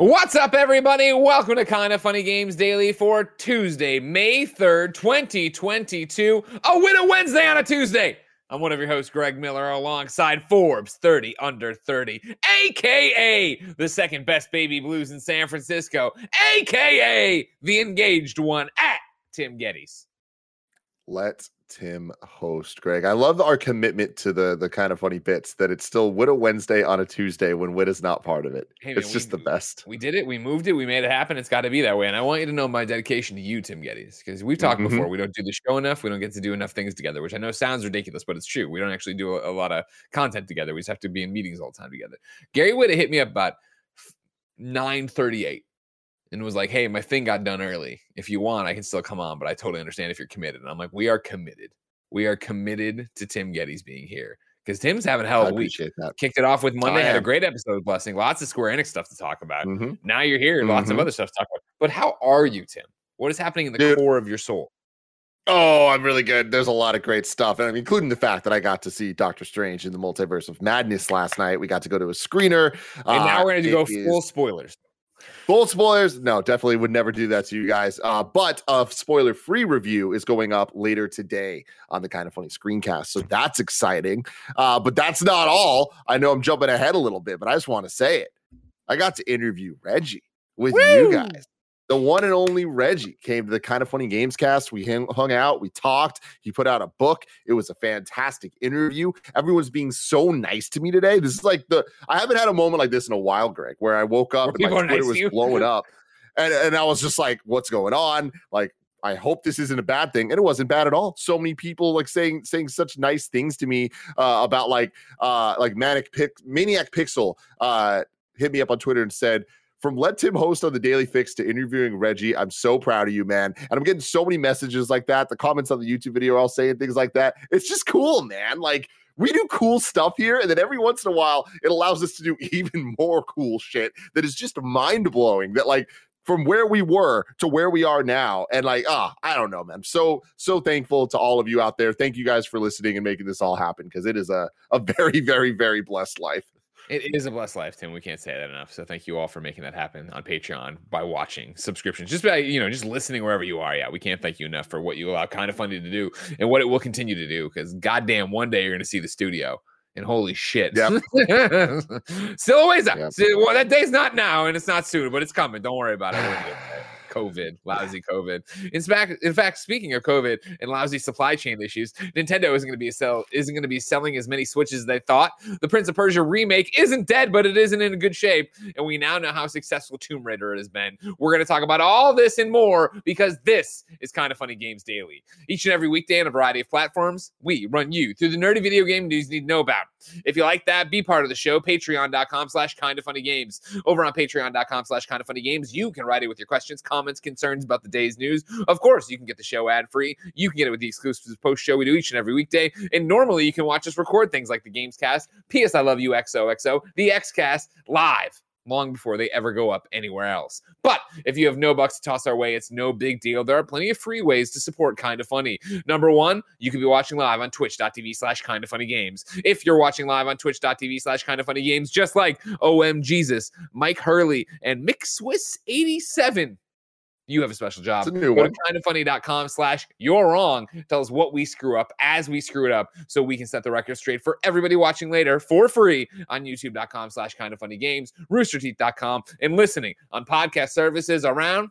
What's up, everybody? Welcome to Kind of Funny Games Daily for Tuesday, May 3rd, 2022. A Whitta Wednesday on a Tuesday. I'm one of your hosts, Greg Miller, alongside Forbes 30 Under 30, aka the second best baby blues in San Francisco, aka the engaged one at Tim Gettys. Let Tim host, Greg. I love our commitment to the the kind of funny bits that it's still Whitta Wednesday on a Tuesday when Wit is not part of it. Hey, it's man, just we- the best. We did it. We moved it. We made it happen. It's got to be that way. And I want you to know my dedication to you, Tim Gettys, because we've talked Mhm. before. We don't do the show enough. We don't get to do enough things together, which I know sounds ridiculous, but it's true. We don't actually do a, a lot of content together. We just have to be in meetings all the time together. Gary Whitta hit me up about nine thirty-eight and was like, "Hey, my thing got done early. If you want, I can still come on, but I totally understand if you're committed." And I'm like, "We are committed. We are committed to Tim Gettys being here because Tim's having a hell of a week." that. Kicked it off with Monday. I Had a great episode of Blessing. Lots of Square Enix stuff to talk about. Mhm. Now you're here. Lots of Mhm. other stuff to talk about. But how are you, Tim? What is happening in the Dude. core of your soul? Oh, I'm really good. There's a lot of great stuff, and I mean, including the fact that I got to see Doctor Strange in the Multiverse of Madness last night. We got to go to a screener. And now Uh, we're going to go is- full spoilers. Full spoilers? No, definitely would never do that to you guys. Uh, but a spoiler free review is going up later today on the kind of funny screencast. So that's exciting. Uh, but that's not all. I know I'm jumping ahead a little bit, but I just want to say it. I got to interview Reggie with you guys. The one and only Reggie came to the kind of funny games cast. We hung, hung out, we talked. He put out a book. It was a fantastic interview. Everyone's being so nice to me today. This is like the I haven't had a moment like this in a while, Greg, where I woke up and my Twitter was blowing up. And, and I was just like, what's going on? Like, I hope this isn't a bad thing. And it wasn't bad at all. So many people like saying saying such nice things to me uh, about like uh like manic pic maniac pixel uh hit me up on Twitter and said, from let Tim host on the Daily Fix to interviewing Reggie, I'm so proud of you, man. And I'm getting so many messages like that. The comments on the YouTube video are all saying things like that. It's just cool, man. Like we do cool stuff here, and then every once in a while, it allows us to do even more cool shit that is just mind blowing. That like from where we were to where we are now, and like ah, I don't know, man. I'm so so thankful to all of you out there. Thank you guys for listening and making this all happen because it is a a very very very blessed life. It is a blessed life, Tim. We can't say that enough. So thank you all for making that happen on Patreon by watching subscriptions, just by you know, just listening wherever you are. Yeah, we can't thank you enough for what you allow kind of funny to do and what it will continue to do. Because goddamn, one day you're going to see the studio. And holy shit. Yep. Still a ways out. Yep. Well, that day's not now and it's not soon, but it's coming. Don't worry about it. COVID, lousy COVID. In fact, in fact, speaking of COVID and lousy supply chain issues, Nintendo isn't going to be sell isn't going to be selling as many Switches as they thought. The Prince of Persia remake isn't dead, but it isn't in good shape, and we now know how successful Tomb Raider it has been. We're going to talk about all this and more because this is kind of funny games daily. Each and every weekday on a variety of platforms, we run you through the nerdy video game news you need to know about. If you like that, be part of the show. Patreon.com slash kind of funny games. Over on patreon.com slash kind of funny games, you can write it with your questions, concerns about the day's news. Of course, you can get the show ad free. You can get it with the exclusive post show we do each and every weekday. And normally you can watch us record things like the Games Cast, PS I Love You XOXO, the Xcast live long before they ever go up anywhere else. But if you have no bucks to toss our way, it's no big deal. There are plenty of free ways to support Kind of Funny. Number one, you can be watching live on twitch.tv slash kind of funny games. If you're watching live on twitch.tv slash kind of funny games, just like OM Jesus, Mike Hurley, and Mick Swiss 87, you have a special job. It's a new Go one. to kindoffunny.com slash you're wrong. Tell us what we screw up as we screw it up so we can set the record straight for everybody watching later for free on youtube.com slash kind of funny games, roosterteeth.com, and listening on podcast services around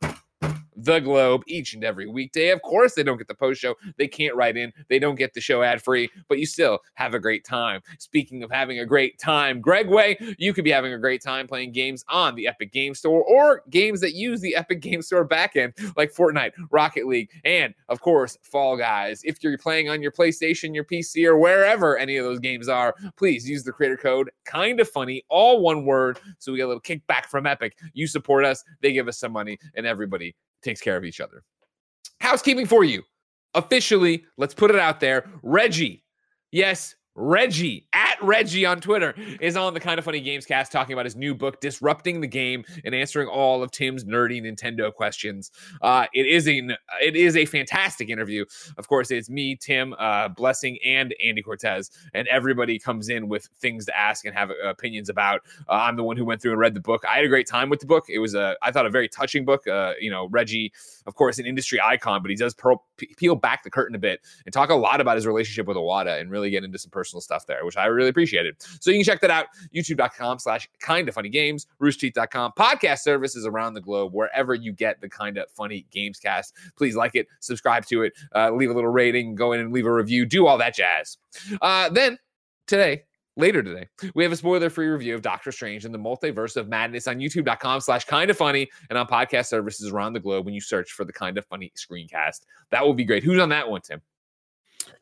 the Globe each and every weekday. Of course, they don't get the post show. They can't write in. They don't get the show ad free, but you still have a great time. Speaking of having a great time, Greg Way, you could be having a great time playing games on the Epic Game Store or games that use the Epic Game Store backend like Fortnite, Rocket League, and of course, Fall Guys. If you're playing on your PlayStation, your PC, or wherever any of those games are, please use the creator code kind of funny, all one word, so we get a little kickback from Epic. You support us, they give us some money, and everybody takes care of each other. Housekeeping for you. Officially, let's put it out there. Reggie, yes, Reggie at Reggie on Twitter is on the kind of funny games cast talking about his new book, Disrupting the Game, and answering all of Tim's nerdy Nintendo questions. Uh, it is a it is a fantastic interview. Of course, it's me, Tim, uh, Blessing, and Andy Cortez, and everybody comes in with things to ask and have uh, opinions about. Uh, I'm the one who went through and read the book. I had a great time with the book. It was a I thought a very touching book. Uh, you know, Reggie, of course, an industry icon, but he does peel back the curtain a bit and talk a lot about his relationship with Iwata and really get into some personal personal stuff there, which I really appreciated. So you can check that out, youtube.com slash kind of funny games, roosterteeth.com, podcast services around the globe, wherever you get the kind of funny games cast. Please like it, subscribe to it, uh, leave a little rating, go in and leave a review, do all that jazz. Uh, then today, later today we have a spoiler-free review of doctor strange and the multiverse of madness on youtube.com slash kind of funny and on podcast services around the globe when you search for the kind of funny screencast that will be great who's on that one tim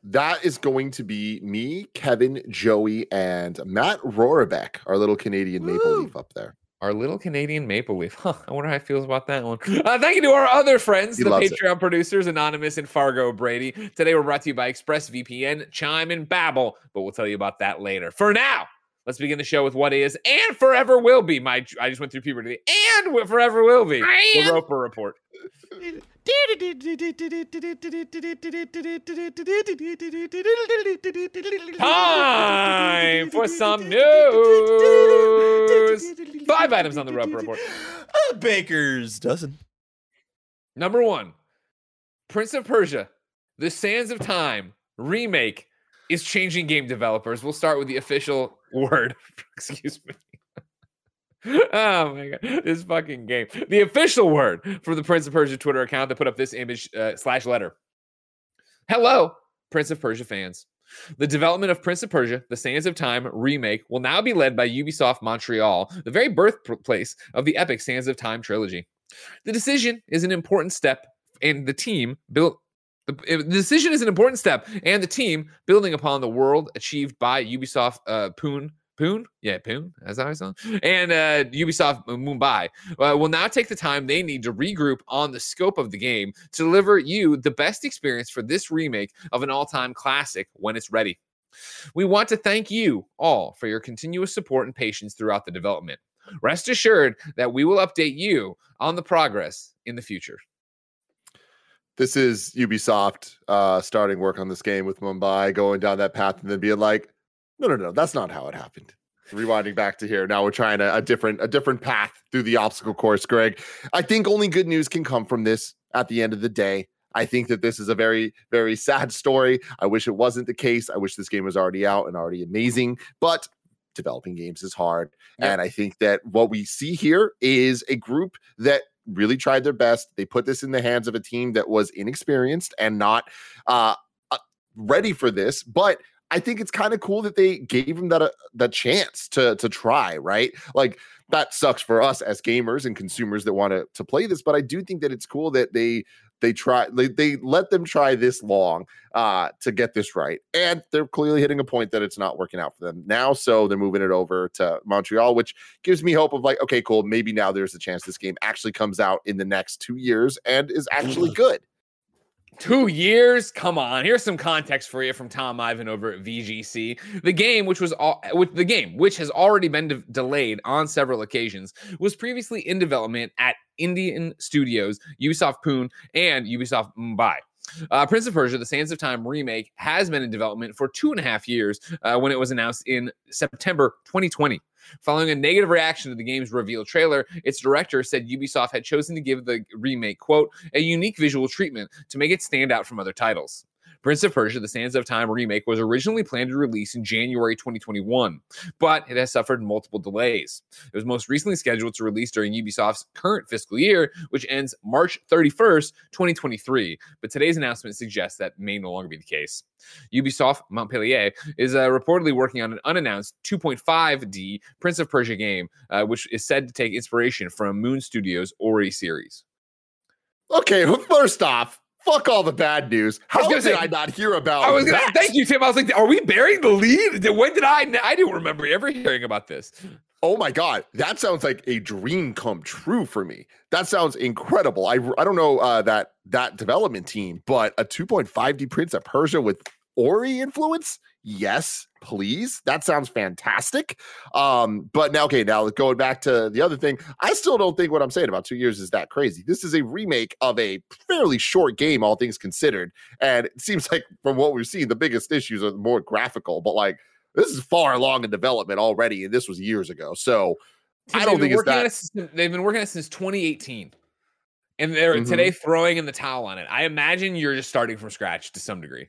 that is going to be me, Kevin, Joey, and Matt Rohrbeck, our little Canadian Woo! maple leaf up there. Our little Canadian maple leaf. Huh, I wonder how he feels about that one. Uh, thank you to our other friends, he the Patreon it. producers, Anonymous and Fargo Brady. Today we're brought to you by ExpressVPN, Chime, and Babbel, but we'll tell you about that later. For now, let's begin the show with what is and forever will be. My I just went through puberty and forever will be the Roper Report. Time for some news. Five items on the Roper Report. A baker's dozen. Number one Prince of Persia, The Sands of Time remake is changing game developers. We'll start with the official word. Excuse me oh my god, this fucking game. The official word for the Prince of Persia Twitter account that put up this image uh, slash letter. Hello, Prince of Persia fans. The development of Prince of Persia: The Sands of Time remake will now be led by Ubisoft Montreal, the very birthplace of the epic Sands of Time trilogy. The decision is an important step, and the team built. The decision is an important step, and the team building upon the world achieved by Ubisoft uh, Pune Poon, yeah, Poon, as I saw, and uh, Ubisoft Mumbai uh, will now take the time they need to regroup on the scope of the game to deliver you the best experience for this remake of an all-time classic when it's ready. We want to thank you all for your continuous support and patience throughout the development. Rest assured that we will update you on the progress in the future. This is Ubisoft uh, starting work on this game with Mumbai, going down that path, and then being like, no, no, no, that's not how it happened. Rewinding back to here. Now we're trying a, a different a different path through the obstacle course, Greg. I think only good news can come from this at the end of the day. I think that this is a very, very sad story. I wish it wasn't the case. I wish this game was already out and already amazing, but developing games is hard. Yep. And I think that what we see here is a group that really tried their best. They put this in the hands of a team that was inexperienced and not uh, uh ready for this, but I think it's kind of cool that they gave him that uh, that chance to to try, right? Like that sucks for us as gamers and consumers that want to to play this, but I do think that it's cool that they they try they, they let them try this long uh to get this right and they're clearly hitting a point that it's not working out for them now so they're moving it over to montreal which gives me hope of like okay cool maybe now there's a chance this game actually comes out in the next two years and is actually good Two years? Come on. Here's some context for you from Tom Ivan over at VGC. The game, which was all, with the game, which has already been de- delayed on several occasions, was previously in development at Indian Studios, Ubisoft Pune, and Ubisoft Mumbai. Uh, Prince of Persia: The Sands of Time remake has been in development for two and a half years uh, when it was announced in September 2020. Following a negative reaction to the game's reveal trailer, its director said Ubisoft had chosen to give the remake, quote, a unique visual treatment to make it stand out from other titles. Prince of Persia: The Sands of Time remake was originally planned to release in January 2021, but it has suffered multiple delays. It was most recently scheduled to release during Ubisoft's current fiscal year, which ends March 31st, 2023. But today's announcement suggests that may no longer be the case. Ubisoft Montpellier is uh, reportedly working on an unannounced 2.5D Prince of Persia game, uh, which is said to take inspiration from Moon Studios' Ori series. Okay, first off, fuck all the bad news. I was How did say- I not hear about I was gonna that? thank you, Tim. I was like, are we burying the lead? When did I? I didn't remember ever hearing about this. Oh my god, that sounds like a dream come true for me. That sounds incredible. I I don't know uh, that that development team, but a 2.5D Prince of Persia with Ori influence? Yes, please. That sounds fantastic. Um, but now, okay, now going back to the other thing, I still don't think what I'm saying about two years is that crazy. This is a remake of a fairly short game, all things considered, and it seems like from what we've seen, the biggest issues are more graphical. But like, this is far along in development already, and this was years ago. So I don't think it's that- it since- they've been working on it since 2018, and they're Mhm. today throwing in the towel on it. I imagine you're just starting from scratch to some degree.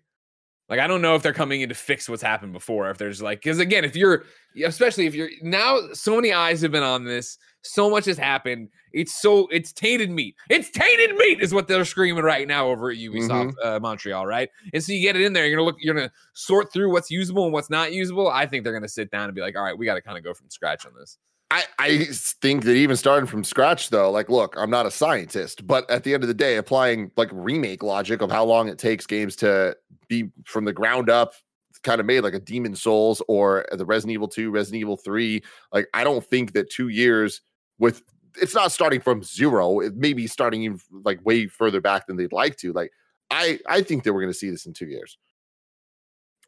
Like I don't know if they're coming in to fix what's happened before. If there's like, because again, if you're, especially if you're now, so many eyes have been on this. So much has happened. It's so it's tainted meat. It's tainted meat is what they're screaming right now over at Ubisoft uh, Montreal, right? And so you get it in there. You're gonna look. You're gonna sort through what's usable and what's not usable. I think they're gonna sit down and be like, all right, we got to kind of go from scratch on this. I, I think that even starting from scratch, though, like, look, I'm not a scientist, but at the end of the day, applying like remake logic of how long it takes games to be from the ground up, kind of made like a Demon's Souls or the Resident Evil 2, Resident Evil 3. Like, I don't think that two years with it's not starting from zero, it may be starting even like way further back than they'd like to. Like, I I think that we're going to see this in two years,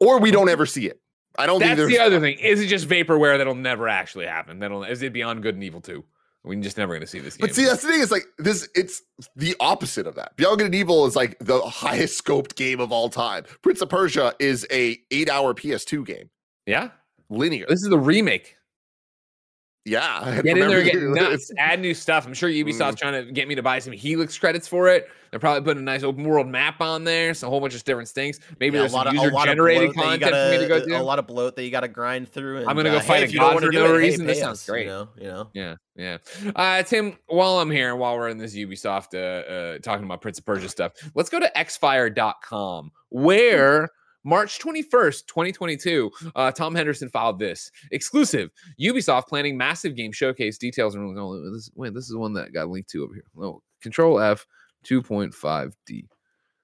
or we don't ever see it. I don't think That's the other thing. Is it just vaporware that'll never actually happen? That'll is it beyond good and evil too? We're just never going to see this. Game. But see, that's the thing. Is like this. It's the opposite of that. Beyond Good and Evil is like the highest scoped game of all time. Prince of Persia is a eight hour PS2 game, yeah, linear. this is the remake. Yeah, Get in there, and get nuts, add new stuff. I'm sure Ubisoft's Mm. trying to get me to buy some Helix credits for it. They're probably putting a nice open world map on there, so a whole bunch of different things. Maybe Yeah, there's some user generated bloat that you content for me to go gotta- do. A lot of bloat that you got to grind through. And, I'm gonna go uh, fight hey, a if you don't god wanna for no it, hey, reason. This pay sounds great. You know, you know. Yeah, yeah. Uh, Tim, while I'm here and while we're in this Ubisoft uh, uh, talking about Prince of Persia stuff, let's go to xfire.com where March 21st, 2022, uh, Tom Henderson filed this exclusive Ubisoft planning massive game showcase details. And oh, this, wait, this is one that got linked to over here. Oh, Control F 2.5D.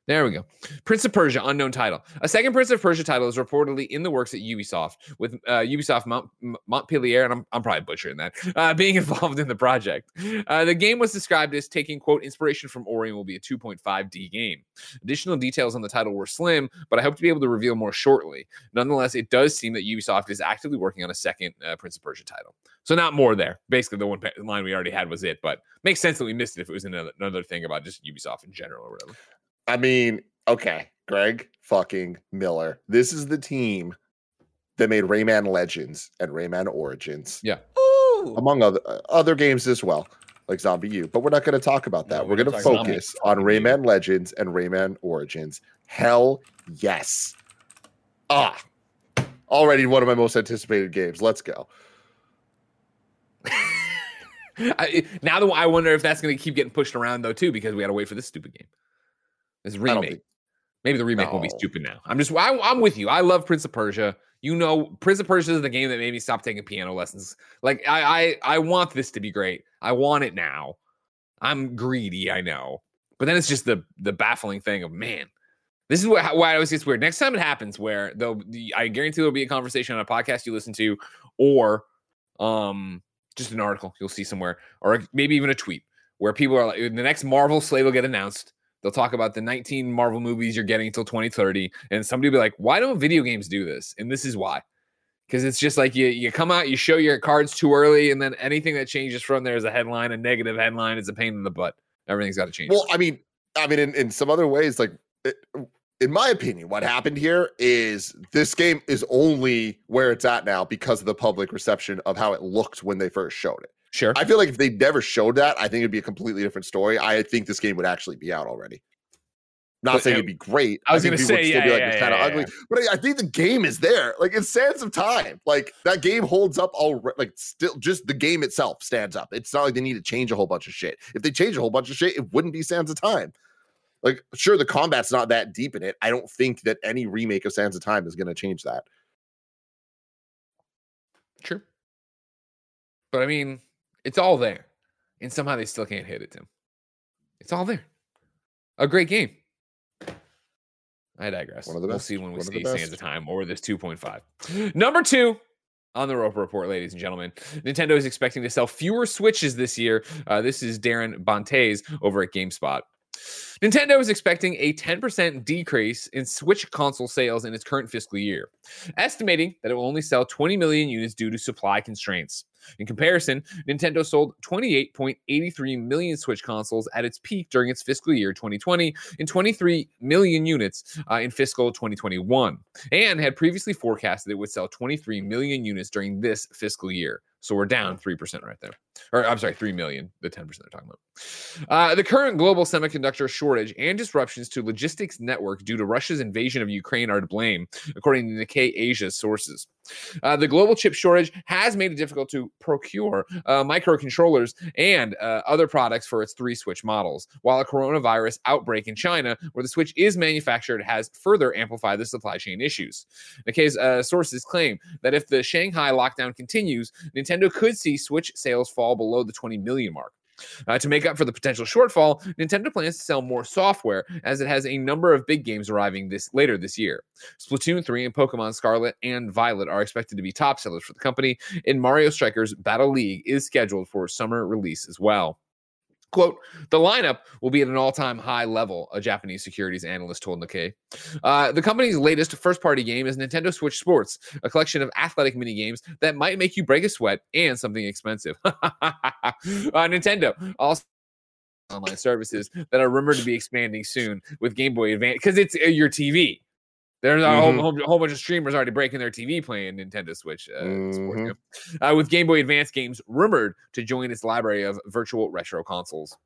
There we go. Prince of Persia, unknown title. A second Prince of Persia title is reportedly in the works at Ubisoft, with uh, Ubisoft Mont- Montpellier, and I'm, I'm probably butchering that, uh, being involved in the project. Uh, the game was described as taking, quote, inspiration from Ori and will be a 2.5D game. Additional details on the title were slim, but I hope to be able to reveal more shortly. Nonetheless, it does seem that Ubisoft is actively working on a second uh, Prince of Persia title. So not more there. Basically, the one line we already had was it, but makes sense that we missed it if it was another, another thing about just Ubisoft in general or whatever. I mean, okay, Greg fucking Miller. This is the team that made Rayman Legends and Rayman Origins, Ooh. among other uh, other games as well, like ZombiU. But we're not going to talk about No, that. we're we're gonna going to talk about focus on Rayman Legends and Rayman Origins. Hell yes. Ah, already one of my most anticipated games. Let's go. I, now that I wonder if that's going to keep getting pushed around though too, because we got to wait for this stupid game. This remake. think- Maybe the remake won't be stupid now. I'm just I, I'm with you. I love Prince of Persia. You know, Prince of Persia is the game that made me stop taking piano lessons. Like I I I want this to be great. I want it now. I'm greedy, I know, but then it's just the the baffling thing of man. This is what, why I always gets weird. Next time it happens, where though I guarantee there'll be a conversation on a podcast you listen to, or um just an article you'll see somewhere, or maybe even a tweet where people are like, the next Marvel slate will get announced. They'll talk about the 19 Marvel movies you're getting until 2030, and somebody will be like, "Why don't video games do this?" And this is why, because it's just like you you come out, you show your cards too early, and then anything that changes from there is a headline, a negative headline, is a pain in the butt. Everything's got to change. Well, I mean, I mean, in, in some other ways, like it, in my opinion, what happened here is this game is only where it's at now because of the public reception of how it looked when they first showed it. Sure. I feel like if they never showed that, I think it'd be a completely different story. I think this game would actually be out already. Not But, saying uh, it'd be great. I was people would say, still yeah, be like yeah, it's kind of yeah, ugly. yeah. But I, I think the game is there. Like it stands of time. Like that game holds up all like still just the game itself stands up. It's not like they need to change a whole bunch of shit. If they change a whole bunch of shit, it wouldn't be Sands of Time. Like, sure, the combat's not that deep in it. I don't think that any remake of Sands of Time is going to change that. True. But I mean, it's all there. And somehow they still can't hit it, Tim. It's all there. A great game. I digress. One of the we'll best. see when we One of the see Sands of Time or this 2.5. Number two on the Roper Report, ladies and gentlemen. Nintendo is expecting to sell fewer Switches this year. Uh, this is Darryn Bonthuys over at GameSpot. Nintendo is expecting a 10% decrease in Switch console sales in its current fiscal year, estimating that it will only sell 20 million units due to supply constraints. In comparison, Nintendo sold 28.83 million Switch consoles at its peak during its fiscal year 2020 and 23 million units uh, in fiscal 2021, and had previously forecasted it would sell 23 million units during this fiscal year. So we're down 3% right there. Or I'm sorry, 3 million, the 10% they're talking about. Uh, the current global semiconductor shortage and disruptions to logistics network due to Russia's invasion of Ukraine are to blame, according to Nikkei Asia sources. Uh, the global chip shortage has made it difficult to procure uh, microcontrollers and uh, other products for its three Switch models, while a coronavirus outbreak in China, where the Switch is manufactured, has further amplified the supply chain issues. Nikkei's uh, sources claim that if the Shanghai lockdown continues, Nintendo could see Switch sales fall below the 20 million mark. Uh, to make up for the potential shortfall, Nintendo plans to sell more software as it has a number of big games arriving this later this year. Splatoon 3 and Pokemon Scarlet and Violet are expected to be top sellers for the company, and Mario Strikers Battle League is scheduled for summer release as well. Quote, the lineup will be at an all time high level, a Japanese securities analyst told Nikkei. Uh, the company's latest first party game is Nintendo Switch Sports, a collection of athletic mini games that might make you break a sweat and something expensive. uh, Nintendo also online services that are rumored to be expanding soon with Game Boy Advance because it's uh, your TV. There's a whole, Mhm. whole, whole bunch of streamers already breaking their TV playing Nintendo Switch uh, Mhm. Uh, with Game Boy Advance games rumored to join its library of virtual retro consoles.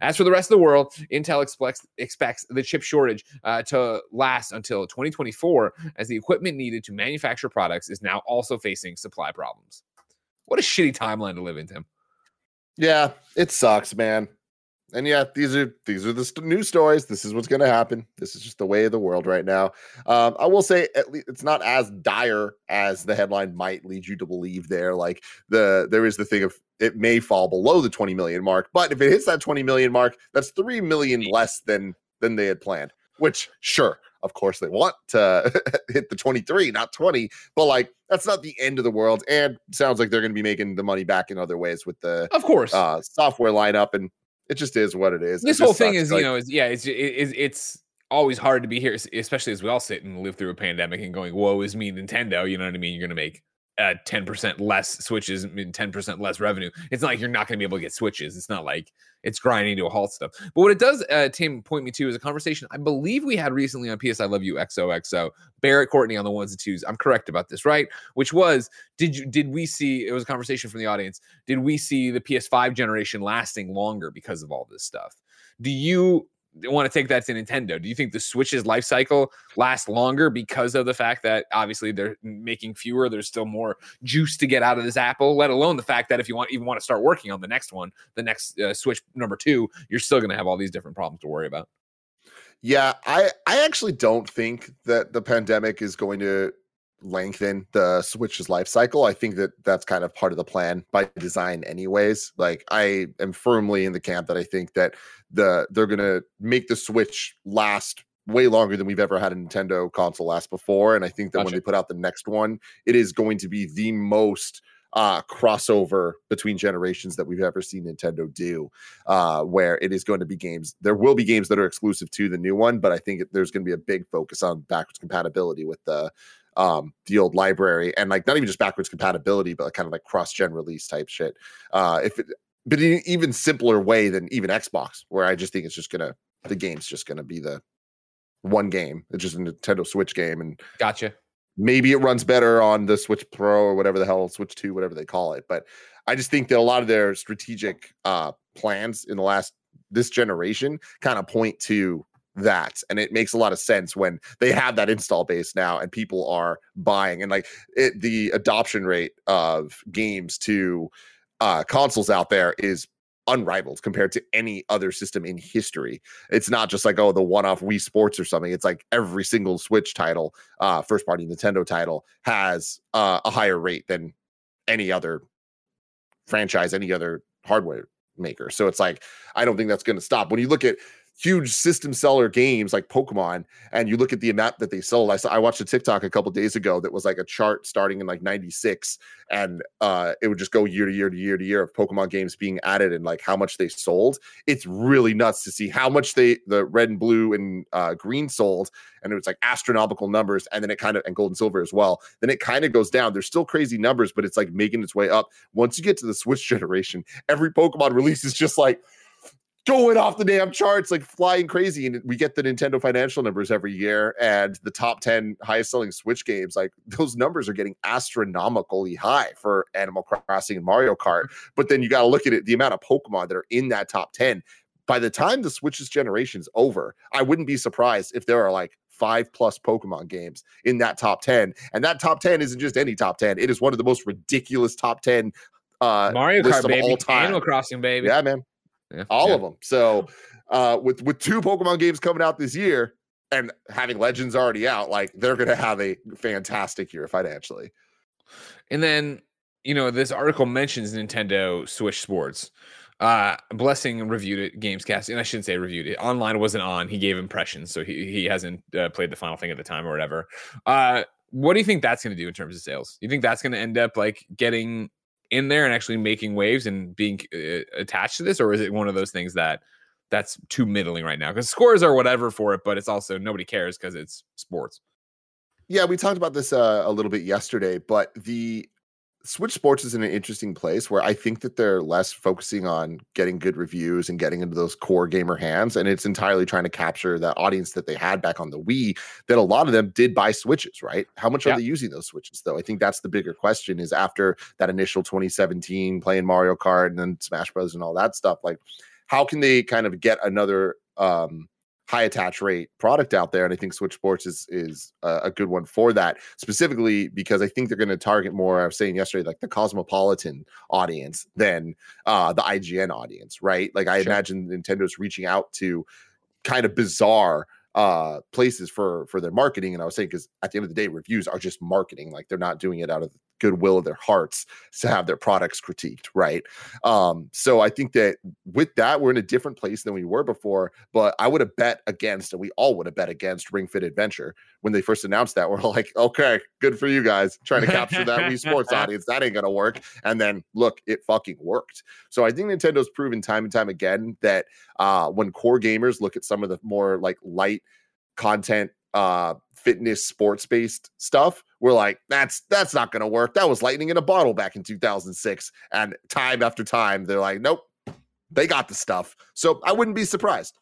As for the rest of the world, Intel expects, expects the chip shortage uh, to last until 2024, as the equipment needed to manufacture products is now also facing supply problems. What a shitty timeline to live in, Tim. Yeah, it sucks, man. And yeah, these are these are the st- news stories. This is what's going to happen. This is just the way of the world right now. Um, I will say, at least it's not as dire as the headline might lead you to believe. There, like the there is the thing of it may fall below the twenty million mark, but if it hits that twenty million mark, that's three million less than than they had planned. Which, sure, of course, they want to hit the twenty three, not twenty, but like that's not the end of the world. And sounds like they're going to be making the money back in other ways with the Of course. uh, software lineup, and it just is what it is. This just whole thing sucks, is, like- you know, is yeah, it's, it's it's always hard to be here, especially as we all sit and live through a pandemic and going, "Whoa, is me, Nintendo." You know what I mean? You're going to make uh, ten percent less switches and ten percent less revenue. It's not like you're not going to be able to get switches. It's not like it's grinding to a halt stuff. But what it does, uh, Tim, point me to is a conversation I believe we had recently on PS I Love You XOXO. Barrett Courtney on the ones and twos. I'm correct about this, right? Which was, did you did we see? It was a conversation from the audience. Did we see the PS5 generation lasting longer because of all this stuff? Do you want to take that to Nintendo? Do you think the Switch's life cycle lasts longer because of the fact that obviously they're making fewer? There's still more juice to get out of this Apple. Let alone the fact that if you want even want to start working on the next one, the next uh, Switch number two, you're still going to have all these different problems to worry about. yeah, I I actually don't think that the pandemic is going to lengthen the Switch's life cycle. I think that that's kind of part of the plan by design, anyways. Like I am firmly in the camp that I think that the they're gonna make the Switch last way longer than we've ever had a Nintendo console last before. And I think that when they put out the next one, it is going to be the most uh crossover between generations that we've ever seen Nintendo do uh where it is going to be games there will be games that are exclusive to the new one but I think there's going to be a big focus on backwards compatibility with the um the old library and like not even just backwards compatibility but kind of like cross gen release type shit uh if it but in an even simpler way than even Xbox where I just think it's just gonna the game's just gonna be the one game it's just a Nintendo Switch game and Gotcha. maybe it runs better on the Switch Pro or whatever the hell Switch 2 whatever they call it but I just think that a lot of their strategic uh plans in the last this generation kind of point to that and it makes a lot of sense when they have that install base now and people are buying and like it the adoption rate of games to uh consoles out there is unrivaled compared to any other system in history. It's not just like oh the one-off wii sports or something. It's like every single switch title uh first party nintendo title has uh, a higher rate than any other franchise any other hardware maker. So it's like i don't think that's going to stop. When you look at huge system seller games like Pokemon, and you look at the amount that they sold. I saw I watched a TikTok a couple days ago that was like a chart starting in like '96, and uh, it would just go year to year to year to year of Pokemon games being added and like how much they sold. It's really nuts to see how much they the red and blue and uh, green sold, and it was like astronomical numbers. And then it kind of and gold and silver as well. Then it kind of goes down. There's still crazy numbers, but it's like making its way up. Once you get to the Switch generation, every Pokemon release is just like going off the damn charts, like flying crazy. And we get the Nintendo financial numbers every year, and the top 10 highest selling Switch games, like those numbers are getting astronomically high for Animal Crossing and Mario Kart. But then you got to look at it the amount of Pokemon that are in that top 10. By the time the Switch's generation's over, I wouldn't be surprised if there are like five plus Pokemon games in that top 10. And that top 10 isn't just any top 10, it is one of the most ridiculous top 10 uh Mario Kart, baby. all time. Animal Crossing, baby. Yeah, man Yeah, all yeah. of them. So uh, with with two Pokemon games coming out this year and having Legends already out, like they're going to have a fantastic year financially. And then, you know, this article mentions Nintendo Switch Sports. Uh, Blessing reviewed it, Gamescast, and I shouldn't say reviewed it. Online wasn't on. He gave impressions, so he he hasn't uh, played the final thing at the time or whatever. Uh, what do you think that's going to do in terms of sales? You think that's going to end up like getting in there and actually making waves and being uh, attached to this, or is it one of those things that that's too middling right now? Because scores are whatever for it, but it's also nobody cares because it's sports. Yeah, we talked about this uh, a little bit yesterday, but the Switch Sports is in an interesting place where I think that they're less focusing on getting good reviews and getting into those core gamer hands. And it's entirely trying to capture that audience that they had back on the Wii, that a lot of them did buy Switches, right? How much Yeah. are they using those Switches, though? I think that's the bigger question is after that initial 2017 playing Mario Kart and then Smash Bros. and all that stuff, like how can they kind of get another um high attach rate product out there and i think switch sports is is a, good one for that specifically because i think they're going to target more i was saying yesterday like the cosmopolitan audience than uh the ign audience right like i Sure. imagine nintendo's reaching out to kind of bizarre uh places for for their marketing and i was saying because at the end of the day reviews are just marketing like they're not doing it out of the goodwill of their hearts to have their products critiqued right? Um so i think that with that we're in a different place than we were before but i would have bet against and we all would have bet against ring fit adventure. When they first announced that we're like okay good for you guys trying to capture that wii sports audience. That ain't gonna work. And then look it fucking worked. So i think nintendo's proven time and time again that uh when core gamers look at some of the more like light content uh fitness sports based stuff we're like that's that's not to work that was lightning in a bottle back in 2006 and time after time they're like nope they got the stuff so i wouldn't be surprised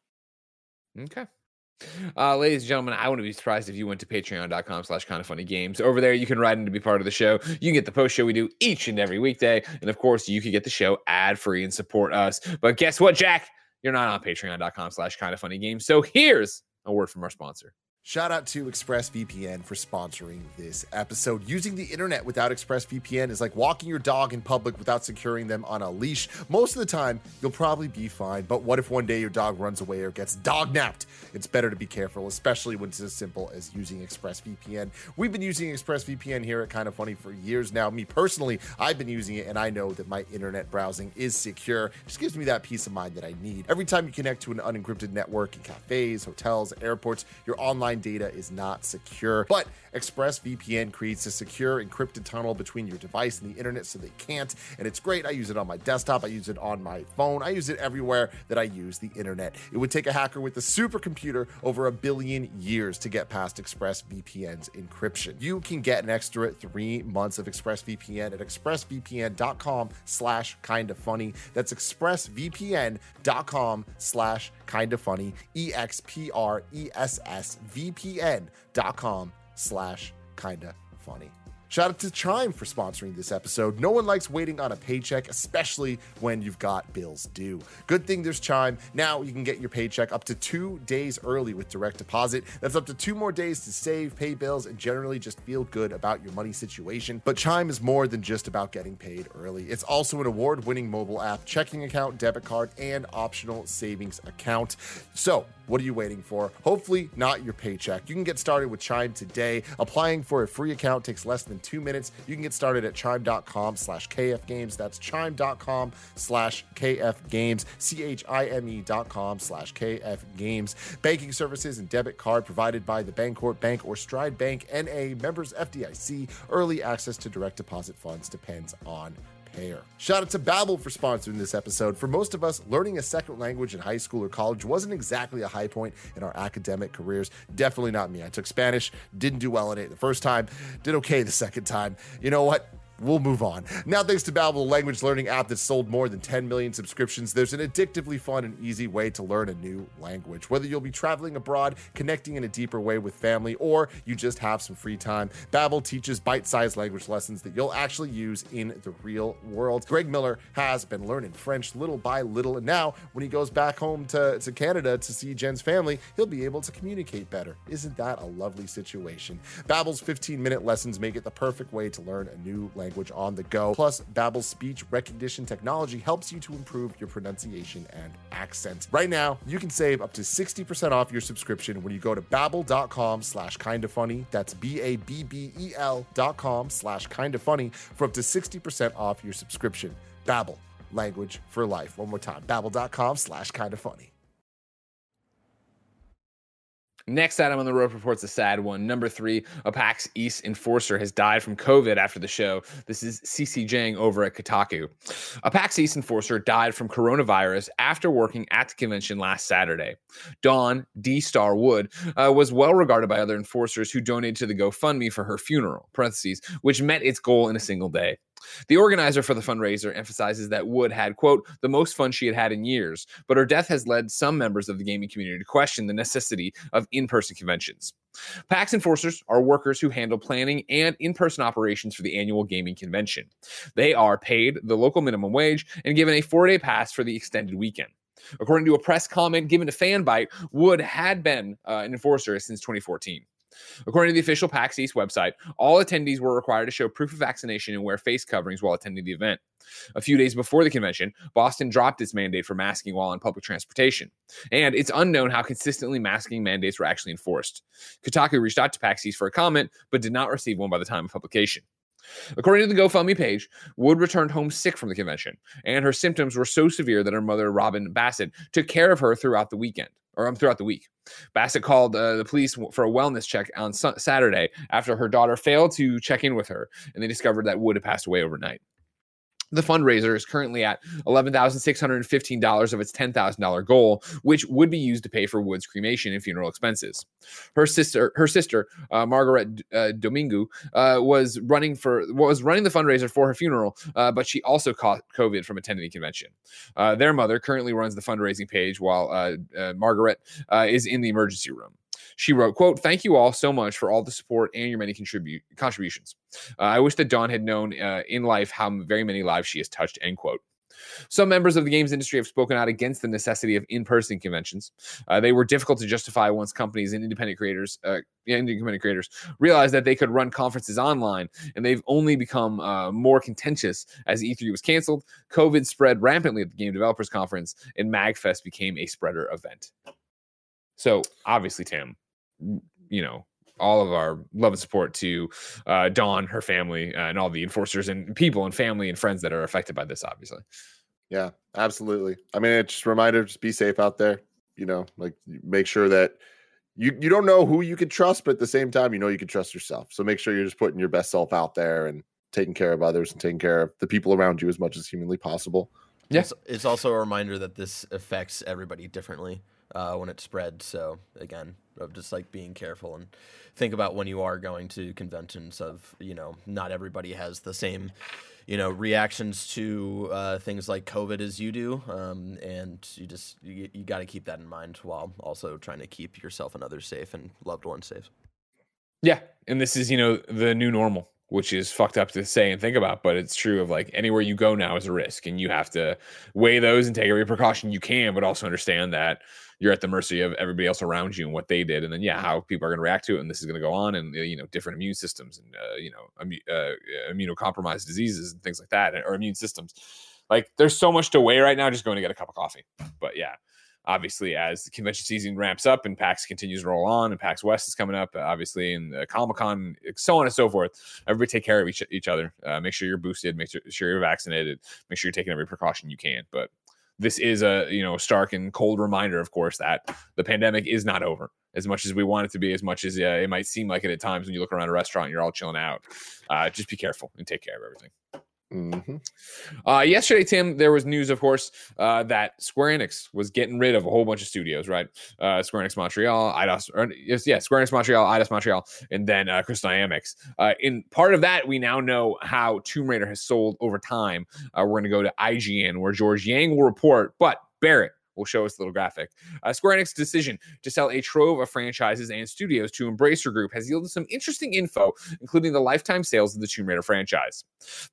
Okay. Uh, ladies and gentlemen, I wouldn't be surprised if you went to patreon.com slash kind of funny games. Over there, you can write in to be part of the show. You can get the post show we do each and every weekday. And of course, you can get the show ad free and support us. But guess what, Jack? You're not on patreon.com slash kind of funny games. So here's a word from our sponsor. Shout out to ExpressVPN for sponsoring this episode. Using the internet without ExpressVPN is like walking your dog in public without securing them on a leash. Most of the time, you'll probably be fine, but what if one day your dog runs away or gets dog napped? It's better to be careful, especially when it's as simple as using ExpressVPN. We've been using ExpressVPN here at Kind of Funny for years now. Me personally, I've been using it and I know that my internet browsing is secure. It just gives me that peace of mind that I need. Every time you connect to an unencrypted network in cafes, hotels, airports, your online data is not secure. But ExpressVPN creates a secure encrypted tunnel between your device and the internet so they can't. And it's great. I use it on my desktop, I use it on my phone, I use it everywhere that I use the internet. It would take a hacker with a supercomputer over a billion years to get past ExpressVPN's encryption. You can get an extra three months of ExpressVPN at expressvpn.com slash kind of funny. That's expressvpn.com slash kind of funny. E X P R E S S VPN dot com slash kind of funny. Shout out to Chime for sponsoring this episode. No one likes waiting on a paycheck, especially when you've got bills due. Good thing there's Chime. Now you can get your paycheck up to two days early with direct deposit. That's up to two more days to save, pay bills, and generally just feel good about your money situation. But Chime is more than just about getting paid early. It's also an award winning mobile app, checking account, debit card, and optional savings account. So, what are you waiting for? Hopefully, not your paycheck. You can get started with Chime today. Applying for a free account takes less than two minutes. You can get started at chime.com slash KF Games. That's chime.com slash KF Games, C H I M E dot com slash KF Games. Banking services and debit card provided by the Bancorp Bank or Stride Bank NA, members FDIC. Early access to direct deposit funds depends on payer. Shout out to Babbel for sponsoring this episode. For most of us, learning a second language in high school or college wasn't exactly a high point in our academic careers. Definitely not me. I took Spanish, didn't do well in it the first time, did okay the second time. You know what? We'll move on. Now, thanks to Babbel, a language learning app that's sold more than 10 million subscriptions, there's an addictively fun and easy way to learn a new language. Whether you'll be traveling abroad, connecting in a deeper way with family, or you just have some free time, Babbel teaches bite-sized language lessons that you'll actually use in the real world. Greg Miller has been learning French little by little, and now when he goes back home to, to Canada to see Jen's family, he'll be able to communicate better. Isn't that a lovely situation? Babbel's 15-minute lessons make it the perfect way to learn a new language language on the go. Plus, Babbel's speech recognition technology helps you to improve your pronunciation and accent. Right now, you can save up to 60% off your subscription when you go to babbel.com slash kinda funny. That's B-A-B-B-E-L dot com slash kinda funny for up to 60% off your subscription. Babbel, language for life. One more time, babbel.com slash kinda funny. Next item on the Roper Report's a sad one. Number three, a PAX East enforcer has died from COVID after the show. This is Sisi Jiang over at Kotaku. A PAX East enforcer died from coronavirus after working at the convention last Saturday. Dawn D. Star Wood uh, was well regarded by other enforcers who donated to the GoFundMe for her funeral, parentheses, which met its goal in a single day. The organizer for the fundraiser emphasizes that Wood had, quote, the most fun she had had in years, but her death has led some members of the gaming community to question the necessity of in person conventions. PAX enforcers are workers who handle planning and in person operations for the annual gaming convention. They are paid the local minimum wage and given a four day pass for the extended weekend. According to a press comment given to Fanbyte, Wood had been uh, an enforcer since 2014. According to the official PAX East website, all attendees were required to show proof of vaccination and wear face coverings while attending the event. A few days before the convention, Boston dropped its mandate for masking while on public transportation. And it's unknown how consistently masking mandates were actually enforced. Kotaku reached out to PAX East for a comment, but did not receive one by the time of publication. According to the GoFundMe page, Wood returned home sick from the convention, and her symptoms were so severe that her mother, Robin Bassett, took care of her throughout the weekend or um, throughout the week. Bassett called uh, the police for a wellness check on su- Saturday after her daughter failed to check in with her, and they discovered that Wood had passed away overnight. The fundraiser is currently at $11,615 of its $10,000 goal, which would be used to pay for Wood's cremation and funeral expenses. Her sister, her sister uh, Margaret uh, Domingo, uh, was running for was running the fundraiser for her funeral, uh, but she also caught COVID from attending the convention. Uh, their mother currently runs the fundraising page, while uh, Margaret is in the emergency room. She wrote, quote, thank you all so much for all the support and your many contribute contributions. Uh, I wish that Dawn had known uh, in life how very many lives she has touched, end quote. Some members of the games industry have spoken out against the necessity of in-person conventions. Uh, they were difficult to justify once companies and independent creators, uh, independent creators, realized that they could run conferences online, and they've only become uh, more contentious as E3 was canceled. COVID spread rampantly at the Game Developers Conference, and MagFest became a spreader event. So obviously, Tim, you know, all of our love and support to uh, Dawn, her family, uh, and all the enforcers and people and family and friends that are affected by this. Obviously. Yeah, absolutely. I mean, it's just a reminder: just be safe out there. You know, like make sure that you you don't know who you can trust, but at the same time, you know you can trust yourself. So make sure you're just putting your best self out there and taking care of others and taking care of the people around you as much as humanly possible. Yes, yeah. it's, it's also a reminder that this affects everybody differently uh, when it spreads. So again, of just like being careful and think about when you are going to conventions. Of you know, not everybody has the same you know reactions to uh, things like COVID as you do, um, and you just you, you got to keep that in mind while also trying to keep yourself and others safe and loved ones safe. Yeah, and this is you know the new normal which is fucked up to say and think about, but it's true of like anywhere you go now is a risk, and you have to weigh those and take every precaution you can, but also understand that you're at the mercy of everybody else around you and what they did, and then yeah, how people are going to react to it, and this is going to go on, and uh, you know, different immune systems and uh, you know, immu- uh, immunocompromised diseases and things like that, or immune systems. Like, there's so much to weigh right now. Just going to get a cup of coffee, but yeah obviously as the convention season ramps up and PAX continues to roll on and PAX West is coming up, obviously, and uh, Comic Con, so on and so forth. Everybody take care of each, each other. Uh, make sure you're boosted. Make sure, sure you're vaccinated. Make sure you're taking every precaution you can. But this is a you know stark and cold reminder, of course, that the pandemic is not over. As much as we want it to be, as much as uh, it might seem like it at times when you look around a restaurant, you're all chilling out. Uh, just be careful and take care of everything. Mm-hmm. Uh, yesterday, Tim, there was news, of course, uh, that Square Enix was getting rid of a whole bunch of studios, right? Uh, Square Enix Montreal, Eidos, or, yeah, Square Enix Montreal, Eidos Montreal, and then uh, Crystal Dynamics. Uh, in part of that, we now know how Tomb Raider has sold over time. Uh, we're going to go to IGN, where George Yang will report, but Barrett, will show us a little graphic. Uh, Square Enix's decision to sell a trove of franchises and studios to Embracer Group has yielded some interesting info, including the lifetime sales of the Tomb Raider franchise.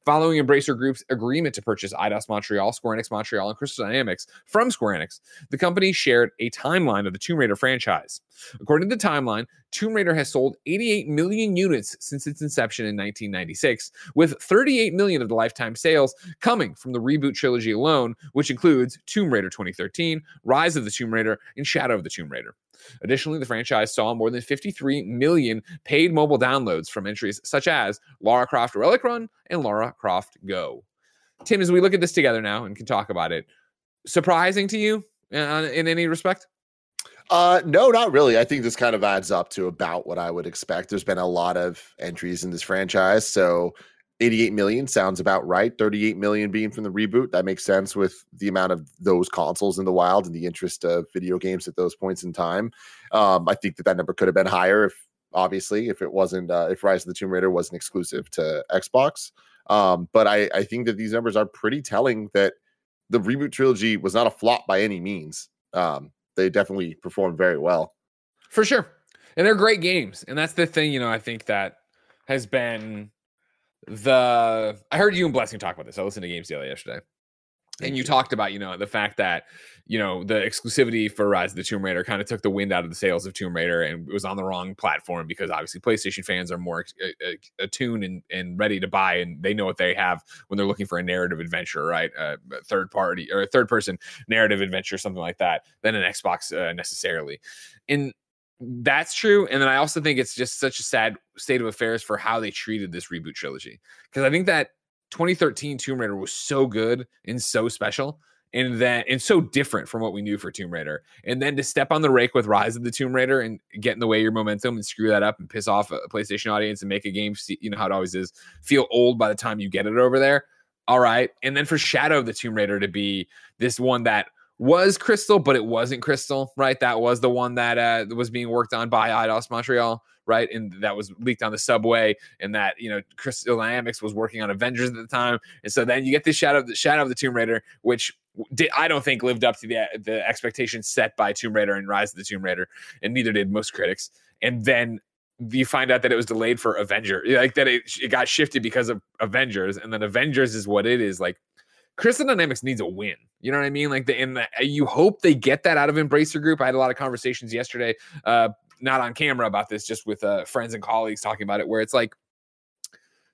Following Embracer Group's agreement to purchase Eidos Montreal, Square Enix Montreal, and Crystal Dynamics from Square Enix, the company shared a timeline of the Tomb Raider franchise. According to the timeline, Tomb Raider has sold 88 million units since its inception in 1996, with 38 million of the lifetime sales coming from the reboot trilogy alone, which includes Tomb Raider 2013, Rise of the Tomb Raider, and Shadow of the Tomb Raider. Additionally, the franchise saw more than 53 million paid mobile downloads from entries such as Lara Croft Relic Run and Lara Croft Go. Tim, as we look at this together now and can talk about it, surprising to you uh, in any respect? Uh, no, not really. I think this kind of adds up to about what I would expect. There's been a lot of entries in this franchise, so 88 million sounds about right. 38 million being from the reboot. That makes sense with the amount of those consoles in the wild and the interest of video games at those points in time. Um, I think that that number could have been higher if obviously if it wasn't uh, if Rise of the Tomb Raider wasn't exclusive to Xbox. Um, but I, I think that these numbers are pretty telling that the reboot trilogy was not a flop by any means. Um, they definitely performed very well. For sure. And they're great games. And that's the thing, you know, I think that has been the I heard you and Blessing talk about this. I listened to Games Daily yesterday. And you talked about, you know, the fact that, you know, the exclusivity for Rise of the Tomb Raider kind of took the wind out of the sails of Tomb Raider and it was on the wrong platform because obviously PlayStation fans are more attuned and, and ready to buy and they know what they have when they're looking for a narrative adventure, right? Uh, third party or a third person narrative adventure, something like that, than an Xbox uh, necessarily. And that's true. And then I also think it's just such a sad state of affairs for how they treated this reboot trilogy. Because I think that 2013 Tomb Raider was so good and so special and that and so different from what we knew for Tomb Raider. And then to step on the rake with Rise of the Tomb Raider and get in the way of your momentum and screw that up and piss off a PlayStation audience and make a game, see, you know how it always is, feel old by the time you get it over there. All right. And then for Shadow of the Tomb Raider to be this one that was Crystal, but it wasn't Crystal, right? That was the one that uh, was being worked on by Eidos Montreal, right? And that was leaked on the subway, and that you know Crystal Dynamics was working on Avengers at the time, and so then you get the shadow of the shadow of the Tomb Raider, which did, I don't think lived up to the the expectations set by Tomb Raider and Rise of the Tomb Raider, and neither did most critics. And then you find out that it was delayed for Avenger, like that it, it got shifted because of Avengers, and then Avengers is what it is like Crystal Dynamics needs a win. You know what I mean? Like the and the, you hope they get that out of Embracer Group. I had a lot of conversations yesterday, uh, not on camera about this, just with uh, friends and colleagues talking about it, where it's like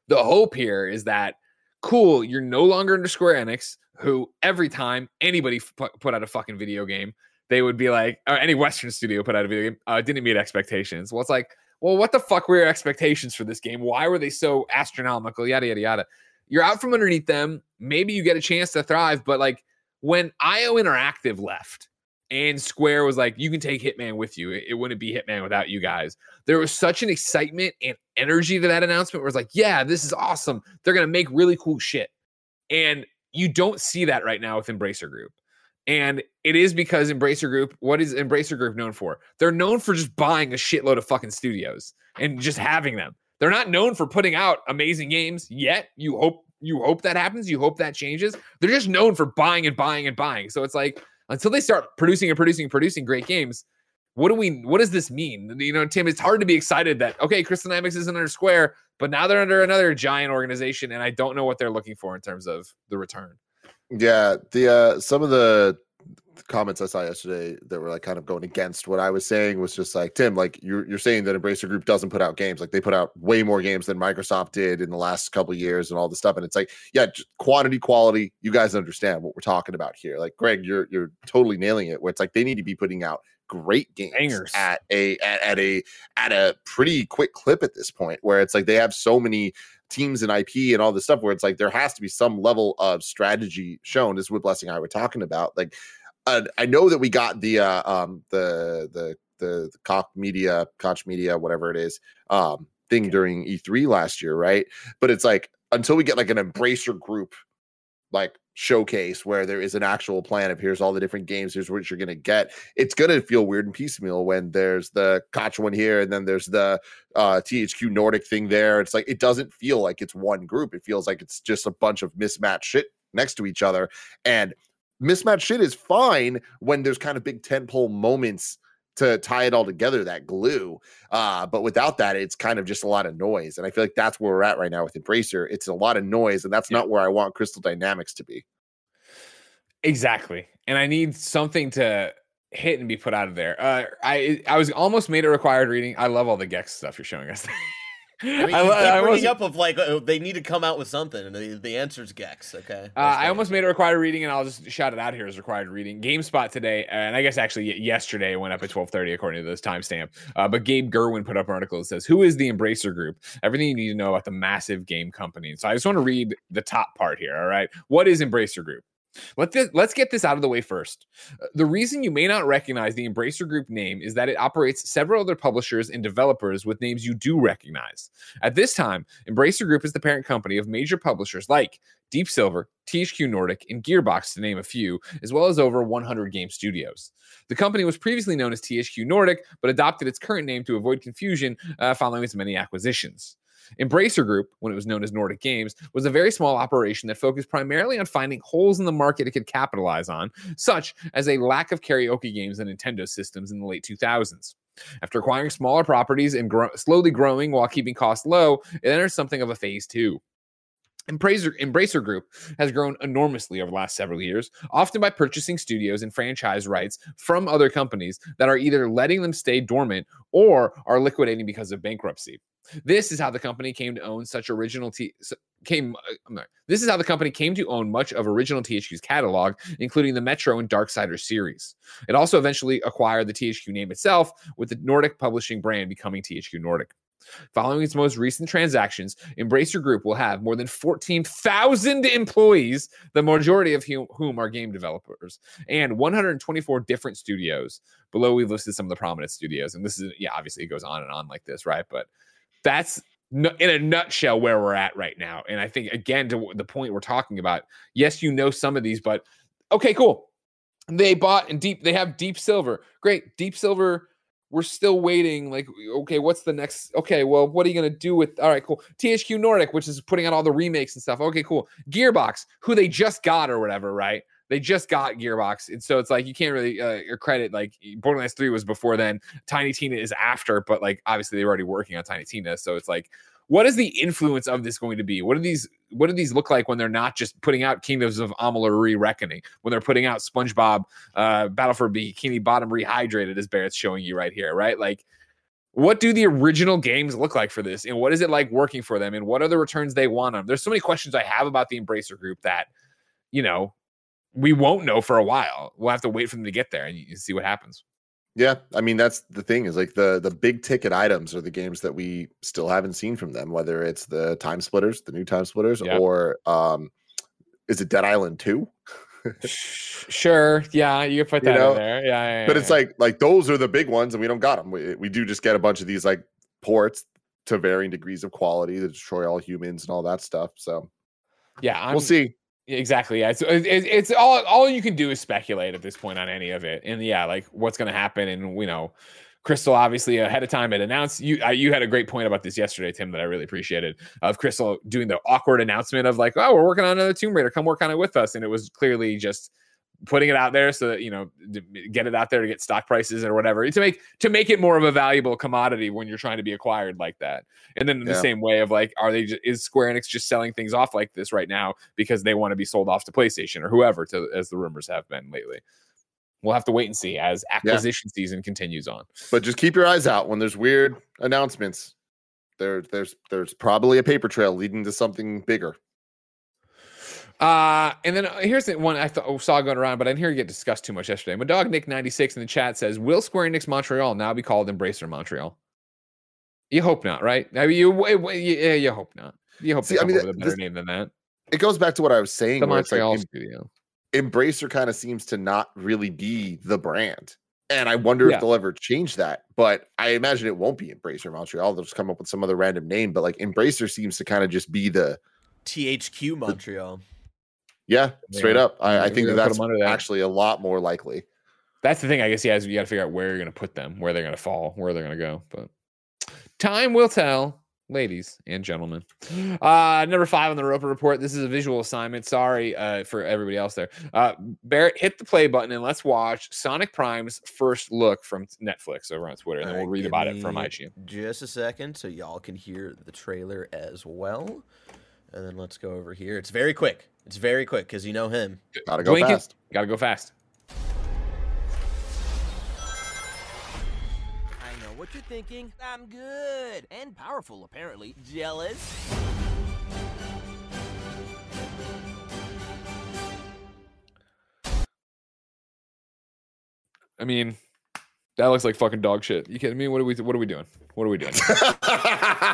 the hope here is that cool, you're no longer under Square Enix, who every time anybody f- put out a fucking video game, they would be like, or any Western studio put out a video game, uh, didn't meet expectations. Well, it's like, well, what the fuck were your expectations for this game? Why were they so astronomical? Yada yada yada you're out from underneath them. Maybe you get a chance to thrive, but like when IO Interactive left and Square was like, you can take Hitman with you, it, wouldn't be Hitman without you guys. There was such an excitement and energy to that announcement where it's like, yeah, this is awesome. They're going to make really cool shit. And you don't see that right now with Embracer Group. And it is because Embracer Group, what is Embracer Group known for? They're known for just buying a shitload of fucking studios and just having them. They're not known for putting out amazing games yet. You hope you hope that happens. You hope that changes. They're just known for buying and buying and buying. So it's like until they start producing and producing and producing great games, what do we what does this mean? You know, Tim, it's hard to be excited that okay, Crystal Dynamics is under Square, but now they're under another giant organization, and I don't know what they're looking for in terms of the return. Yeah, the uh some of the comments I saw yesterday that were like kind of going against what I was saying was just like Tim, like you're you're saying that Embracer Group doesn't put out games, like they put out way more games than Microsoft did in the last couple of years and all this stuff. And it's like, yeah, quantity, quality. You guys understand what we're talking about here. Like Greg, you're you're totally nailing it. Where it's like they need to be putting out great games Bangers. at a at, at a at a pretty quick clip at this point where it's like they have so many teams and IP and all this stuff where it's like there has to be some level of strategy shown. This is what Blessing I were talking about. Like uh, I know that we got the uh, um the the the, the Koch Media, Koch Media, whatever it is, um thing during E3 last year, right? But it's like until we get like an Embracer Group like showcase where there is an actual plan of here's all the different games, here's what you're gonna get. It's gonna feel weird and piecemeal when there's the Koch one here and then there's the uh THQ Nordic thing there. It's like it doesn't feel like it's one group. It feels like it's just a bunch of mismatched shit next to each other. And mismatched shit is fine when there's kind of big tentpole moments to tie it all together, that glue. Uh, but without that, it's kind of just a lot of noise. And I feel like that's where we're at right now with Embracer. It's a lot of noise, and that's Yeah. not where I want Crystal Dynamics to be. Exactly. And I need something to hit and be put out of there. Uh, I I was almost made a required reading. I love all the Gex stuff you're showing us. I mean, I, I bringing almost, up of like uh, they need to come out with something, and the, the answer's Gex. Okay, uh, I almost made a required reading, and I'll just shout it out here as required reading. GameSpot today, and I guess actually yesterday went up at 12:30 according to this timestamp. Uh, but Gabe Gurwin put up an article that says, "Who is the Embracer Group? Everything you need to know about the massive game company." So I just want to read the top part here. All right, what is Embracer Group? Let this, let's get this out of the way first. Uh, The reason you may not recognize the Embracer Group name is that it operates several other publishers and developers with names you do recognize. At this time, Embracer Group is the parent company of major publishers like Deep Silver, THQ Nordic, and Gearbox, to name a few, as well as over 100 game studios. The company was previously known as THQ Nordic, but adopted its current name to avoid confusion uh, following its many acquisitions. Embracer Group, when it was known as Nordic Games, was a very small operation that focused primarily on finding holes in the market it could capitalize on, such as a lack of karaoke games and Nintendo systems in the late 2000s. After acquiring smaller properties and grow- slowly growing while keeping costs low, it enters something of a phase two. Embracer, Embracer Group has grown enormously over the last several years, often by purchasing studios and franchise rights from other companies that are either letting them stay dormant or are liquidating because of bankruptcy. This is how the company came to own such original T- came. uh. This is how the company came to own much of original THQ's catalog, including the Metro and Darksider series. It also eventually acquired the THQ name itself, with the Nordic publishing brand becoming THQ Nordic. Following its most recent transactions, Embracer Group will have more than 14,000 employees, the majority of whom, are game developers, and 124 different studios. Below, we've listed some of the prominent studios. And this is, yeah, obviously it goes on and on like this, right? But that's in a nutshell where we're at right now. And I think, again, to the point we're talking about, yes, you know some of these, but okay, cool. They bought and deep, they have Deep Silver. Great. Deep Silver we're still waiting. Like, okay, what's the next? Okay, well, what are you gonna do with? All right, cool. THQ Nordic, which is putting out all the remakes and stuff. Okay, cool. Gearbox, who they just got or whatever, right? They just got Gearbox, and so it's like you can't really uh, credit. Like Borderlands Three was before then. Tiny Tina is after, but like obviously they were already working on Tiny Tina, so it's like. What is the influence of this going to be? What do these what do these look like when they're not just putting out Kingdoms of Amalur Reckoning? When they're putting out SpongeBob uh, Battle for Bikini Bottom Rehydrated, as Barrett's showing you right here, right? Like, what do the original games look like for this, and what is it like working for them, and what are the returns they want on? Them? There's so many questions I have about the Embracer Group that, you know, we won't know for a while. We'll have to wait for them to get there and see what happens. Yeah, I mean that's the thing is like the the big ticket items are the games that we still haven't seen from them. Whether it's the Time Splitters, the new Time Splitters, Yeah. or um, is it Dead Island Two? Sure, yeah, you can put You that know, in there. Yeah, yeah, But yeah, it's like like those are the big ones, and we don't got them. We, we do just get a bunch of these like ports to varying degrees of quality to destroy all humans and all that stuff. So yeah, I'm, we'll see. Exactly. Yeah. It's, it, it's all all you can do is speculate at this point on any of it, and yeah, like what's going to happen, and you know, Crystal obviously ahead of time had announced. You uh, you had a great point about this yesterday, Tim, that I really appreciated of Crystal doing the awkward announcement of like, oh, we're working on another Tomb Raider, come work on it with us, and it was clearly just putting it out there so that you know get it out there to get stock prices or whatever to make to make it more of a valuable commodity when you're trying to be acquired like that. And then in the same way of like, are they just, is Square Enix just selling things off like this right now because they want to be sold off to PlayStation or whoever, to as the rumors have been lately. We'll have to wait and see as acquisition season continues on. But just keep your eyes out when there's weird announcements. There, there's there's probably a paper trail leading to something bigger. Uh, and then uh, here's the one I thought saw going around, but I didn't hear it get discussed too much yesterday. My dog Nick ninety six in the chat says, "Will Square Enix Montreal now be called Embracer Montreal?" You hope not, right? I mean, you, w- w- yeah, you hope not. You hope See, they I come mean, up with a better this- name than that. It goes back to what I was saying. The where it's like Montreal studio. Embracer kind of seems to not really be the brand. And I wonder Yeah. if they'll ever change that. But I imagine it won't be Embracer Montreal. They'll just come up with some other random name. But like Embracer seems to kind of just be the THQ Montreal. Yeah, straight Yeah. up. I, I think we're that gonna put that's 'em under that. actually a lot more likely. That's the thing, I guess. Yeah, is you got to figure out where you're going to put them, where they're going to fall, where they're going to go. But time will tell, ladies and gentlemen. Uh, number five on the Roper Report. This is a visual assignment. Sorry uh, for everybody else there. Uh, Barrett, hit the play button and let's watch Sonic Prime's first look from Netflix over on Twitter, and then we'll read about it from me IGN. Just a second, so y'all can hear the trailer as well. And then let's go over here. It's very quick. It's very quick because you know him. Gotta go Blink it. fast. Got to go fast. I know what you're thinking. I'm good and powerful, apparently. Jealous? I mean, that looks like fucking dog shit. You kidding me? What are we? What are we doing? What are we doing?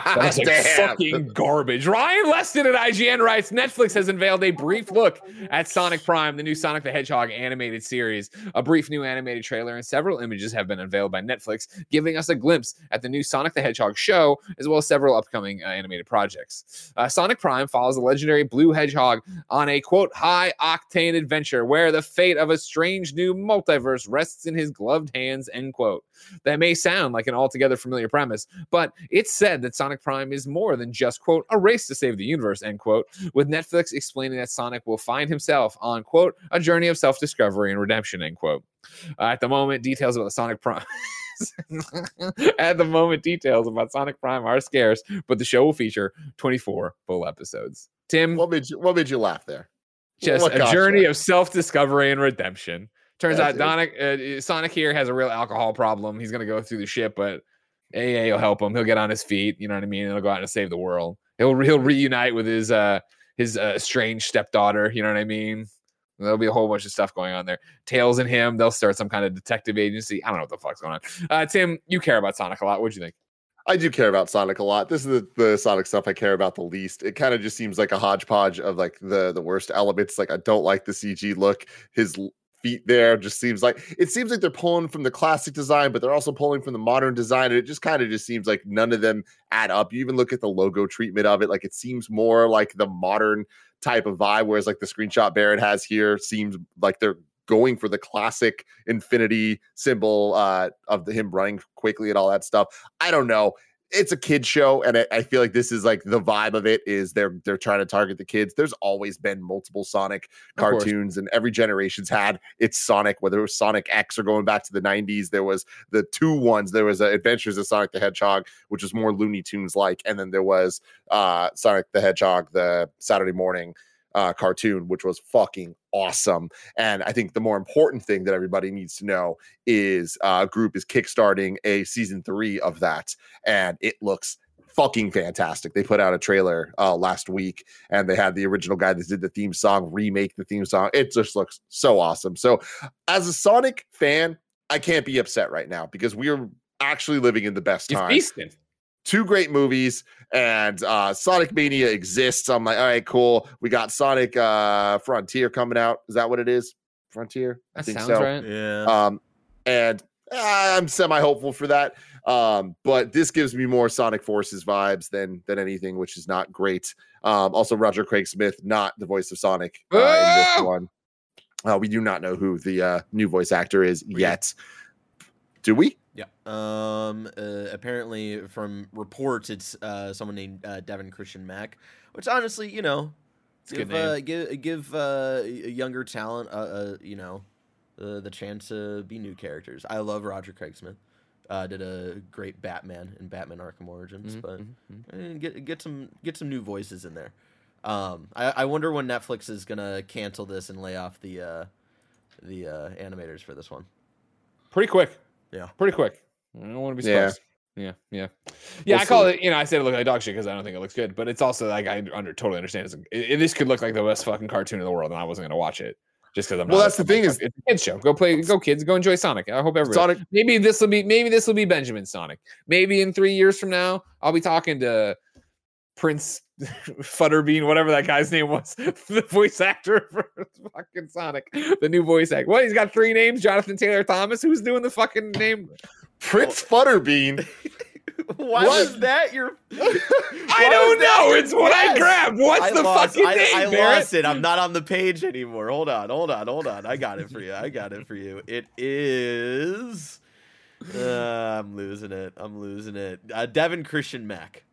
That's like fucking garbage. Ryan Leston at IGN writes Netflix has unveiled a brief look at Sonic Prime, the new Sonic the Hedgehog animated series. A brief new animated trailer and several images have been unveiled by Netflix, giving us a glimpse at the new Sonic the Hedgehog show, as well as several upcoming uh, animated projects. Uh, Sonic Prime follows the legendary blue hedgehog on a quote high octane adventure where the fate of a strange new multiverse rests in his gloved hands. End quote. That may sound like an altogether familiar premise, but it's said that Sonic Prime is more than just, quote, a race to save the universe, end quote, with Netflix explaining that Sonic will find himself on, quote, a journey of self discovery and redemption, end quote. Uh, at the moment, details about the Sonic Prime. At the moment, details about Sonic Prime are scarce, but the show will feature 24 full episodes. Tim, What made you what made you laugh there? just What a journey you? of self-discovery and redemption. Turns Yes, out Donic, uh, Sonic here has a real alcohol problem. He's gonna go through the ship, but AA will help him. He'll get on his feet. You know what I mean? And he'll go out and save the world. He'll he'll reunite with his uh his uh, estranged stepdaughter. You know what I mean? There'll be a whole bunch of stuff going on there. Tails and him, they'll start some kind of detective agency. I don't know what the fuck's going on. Uh, Tim, you care about Sonic a lot. What'd you think? I do care about Sonic a lot. This is the, the Sonic stuff I care about the least. It kind of just seems like a hodgepodge of like the the worst elements. Like I don't like the CG look. His feet there just seems like it seems like they're pulling from the classic design, but they're also pulling from the modern design. And it just kind of just seems like none of them add up. You even look at the logo treatment of it, like it seems more like the modern type of vibe, whereas like the screenshot Barrett has here seems like they're going for the classic infinity symbol uh of the, him running quickly and all that stuff. I don't know. It's a kid show, and I, I feel like this is like the vibe of it is they're they're trying to target the kids. There's always been multiple Sonic cartoons, and every generation's had its Sonic, whether it was Sonic X or going back to the 90s. There was the two ones. There was uh, Adventures of Sonic the Hedgehog, which was more Looney Tunes like, and then there was uh Sonic the Hedgehog, the Saturday morning uh cartoon, which was fucking awesome. And I think the more important thing that everybody needs to know is uh group is kickstarting a season three of that, and it looks fucking fantastic. They put out a trailer uh last week and they had the original guy that did the theme song remake the theme song. It just looks so awesome. So as a Sonic fan, I can't be upset right now because we are actually living in the best time. Two great movies and uh sonic mania exists. I'm like all right cool. We got sonic uh frontier coming out. Is that what it is? Frontier? I That think sounds so. right. Yeah. um and uh, i'm semi hopeful for that. Um but this gives me more sonic forces vibes than than anything which is not great. Um also roger craig smith not the voice of sonic uh, in this one. Uh, we do not know who the uh new voice actor is do. yet. Do we Yeah. Um. Uh, apparently, from reports, it's uh someone named uh, Deven Christian Mack, which honestly, you know, It's a good give uh, give give uh, younger talent, uh, uh, you know, uh, the chance to be new characters. I love Roger Craig Smith. Uh, did a great Batman in Batman Arkham Origins, Mhm, but mhm, mhm. eh, get get some get some new voices in there. Um, I, I wonder when Netflix is gonna cancel this and lay off the uh, the uh, animators for this one. Pretty quick. Yeah. Pretty quick. I don't want to be Yeah. surprised. Yeah, yeah, yeah. We'll I call see. it. You know, I said it looked like dog shit because I don't think it looks good. But it's also like I under totally understand. It's, it, this could look like the best fucking cartoon in the world, and I wasn't gonna watch it just because I'm. Well, not- that's the I'm thing is- it's a kids show. Go play. Go kids. Go enjoy Sonic. I hope everybody. Sonic Maybe this will be. Maybe this will be Benjamin Sonic. Maybe in three years from now, I'll be talking to Prince Futterbean, whatever that guy's name was, the voice actor for fucking Sonic, the new voice actor. Well, He's got three names: Jonathan Taylor Thomas. Who's doing the fucking name? Prince Futterbean. Why What? was that your? I don't know. It's what I grabbed. What's I the lost, fucking I, name, I Barrett? lost it. I'm not on the page anymore. Hold on, hold on, hold on. I got it for you. I got it for you. It is. Uh, I'm losing it. I'm losing it. Uh, Deven Christian Mack.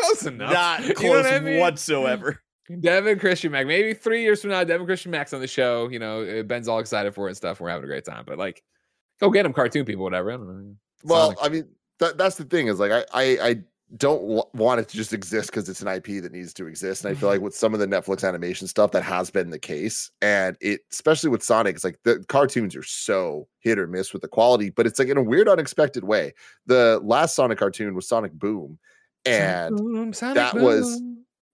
Close enough. Not You close I mean? whatsoever. Deven Christian Mack. Maybe three years from now, Deven Christian Mack's on the show. You know, uh, Ben's all excited for it and stuff. We're having a great time. But like, go get him, cartoon people, whatever. I don't know. Well. I mean, that, that's the thing is like I I, I don't want it to just exist because it's an IP that needs to exist, and I feel like with some of the Netflix animation stuff that has been the case, and it especially with Sonic, it's like the cartoons are so hit or miss with the quality, but it's like in a weird, unexpected way. The last Sonic cartoon was Sonic Boom, and Boom, that was-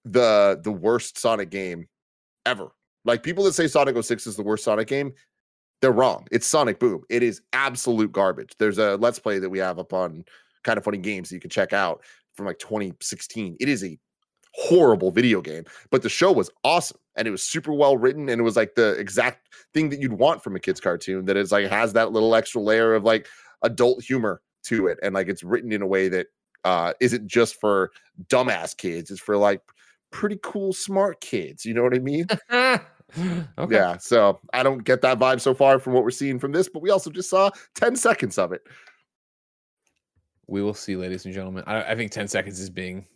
the the worst Sonic game ever. Like people that say Sonic 06 is the worst Sonic game, they're wrong. It's Sonic Boom. It is absolute garbage. There's a let's play that we have up on kind of funny games that you can check out from like 2016. It is a horrible video game, but the show was awesome and it was super well written and it was like the exact thing that you'd want from a kids cartoon that is like has that little extra layer of like adult humor to it and like it's written in a way that uh isn't just for dumbass kids, it's for like pretty cool smart kids, you know what I mean? okay. Yeah, so I don't get that vibe so far from what we're seeing from this, but we also just saw 10 seconds of it. We will see, ladies and gentlemen. I, I think 10 seconds is being,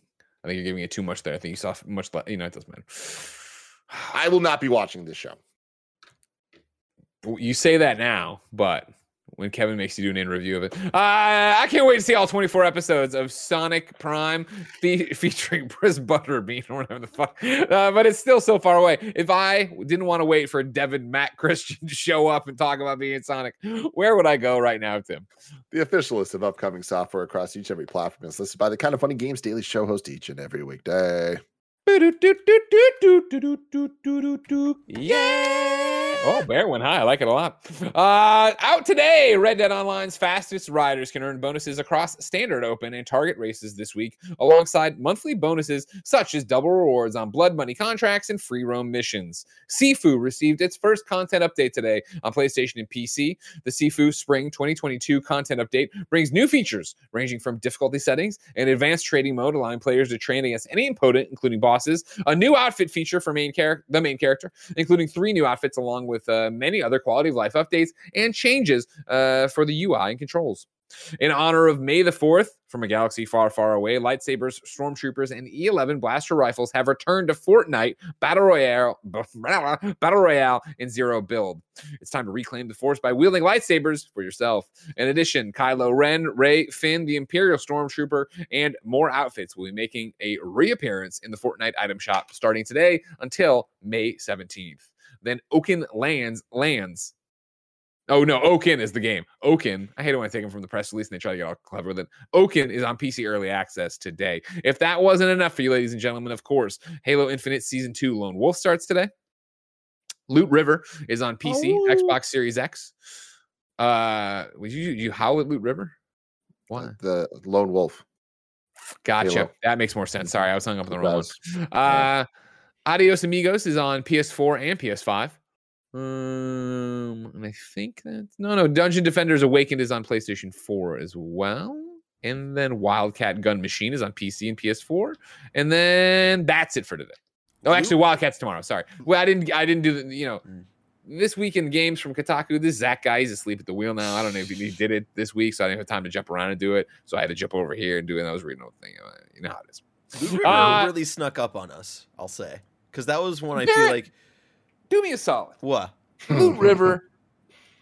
I think you're giving it too much there. I think you saw much, you know, it doesn't matter. I will not be watching this show. you say that now, but when Kevin makes you do an in review of it, uh, I can't wait to see all 24 episodes of Sonic Prime fe- featuring Chris Butterbean or whatever the fuck. Uh, but it's still so far away. If I didn't want to wait for Devin Matt Christian to show up and talk about being Sonic, where would I go right now, Tim? The official list of upcoming software across each and every platform is listed by the kind of funny games daily show host each and every weekday. Yeah. Oh, Bear went high. I like it a lot. Uh, out today, Red Dead Online's fastest riders can earn bonuses across standard open and target races this week, alongside monthly bonuses such as double rewards on blood money contracts and free roam missions. Sifu received its first content update today on PlayStation and PC. The Sifu Spring 2022 content update brings new features ranging from difficulty settings and advanced trading mode, allowing players to train against any opponent, including bosses. A new outfit feature for main character, the main character, including three new outfits, along with uh, many other quality of life updates and changes uh, for the UI and controls. In honor of May the 4th, from a galaxy far, far away, lightsabers, stormtroopers, and E11 blaster rifles have returned to Fortnite Battle Royale, Battle Royale in Zero Build. It's time to reclaim the Force by wielding lightsabers for yourself. In addition, Kylo Ren, Rey, Finn, the Imperial Stormtrooper, and more outfits will be making a reappearance in the Fortnite item shop starting today until May 17th. Then Oaken lands lands. Oh no, Oaken is the game. Oaken. I hate it when I take them from the press release and they try to get all clever with it. Oaken is on PC early access today. If that wasn't enough for you, ladies and gentlemen, of course, Halo Infinite Season 2 Lone Wolf starts today. Loot River is on PC, Oh. Xbox Series X. Uh, would you you howl at Loot River? What The lone wolf. Gotcha. Halo. That makes more sense. Sorry, I was hung up on the wrong one. Does. Uh, Adios Amigos is on PS4 and PS5. Um, and I think that's no, no. Dungeon Defenders Awakened is on PlayStation 4 as well. And then Wildcat Gun Machine is on PC and PS4. And then that's it for today. Oh, actually, Wildcat's tomorrow. Sorry. Well, I didn't. I didn't do the. You know, Mm. this weekend games from Kotaku. This Zach guy is asleep at the wheel now. I don't know if he did it this week, so I didn't have time to jump around and do it. So I had to jump over here and do it. And I was reading the thing. You know how it is. Loot Uh, really snuck up on us. I'll say. Because that was one I feel like Do me a solid. what. Loot River.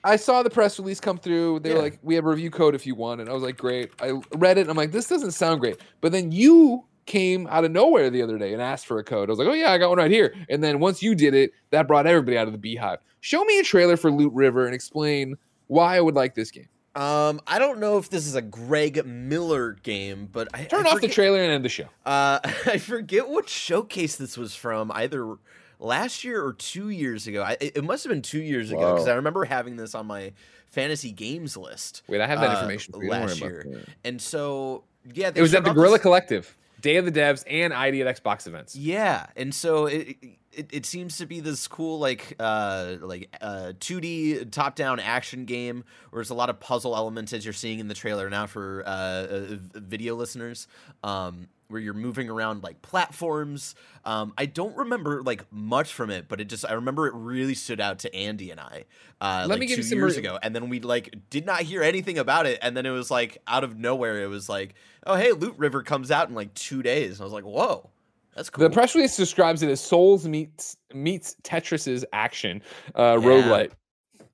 I saw the press release come through. They were Yeah. like, "We have a review code if you want," and I was like, "Great." I read it. And I'm like, "This doesn't sound great." But then you came out of nowhere the other day and asked for a code. I was like, "Oh yeah, I got one right here." And then once you did it, that brought everybody out of the beehive. Show me a trailer for Loot River and explain why I would like this game. Um, I don't know if this is a Greg Miller game, but I Turn I off the trailer and end the show. Uh, I forget what showcase this was from, either last year or two years ago. I, it it must have been two years ago because I remember having this on my fantasy games list. Wait, I have that uh, information for you. Last year. that. And so, yeah, they It was at the Gorilla this- Collective, Day of the Devs, and ID at Xbox events. Yeah, and so it, it it seems to be this cool like uh like uh 2D top down action game where there's a lot of puzzle elements as you're seeing in the trailer now for uh, uh video listeners. Um where you're moving around like platforms. Um, I don't remember like much from it, but it just I remember it really stood out to Andy and I uh, Let like me give two you some years re- ago, and then we like did not hear anything about it, and then it was like out of nowhere, it was like, oh hey, Loot River comes out in like two days, and I was like, whoa, that's cool. The press release describes it as Souls meets meets Tetris's action uh, Yeah. roguelite.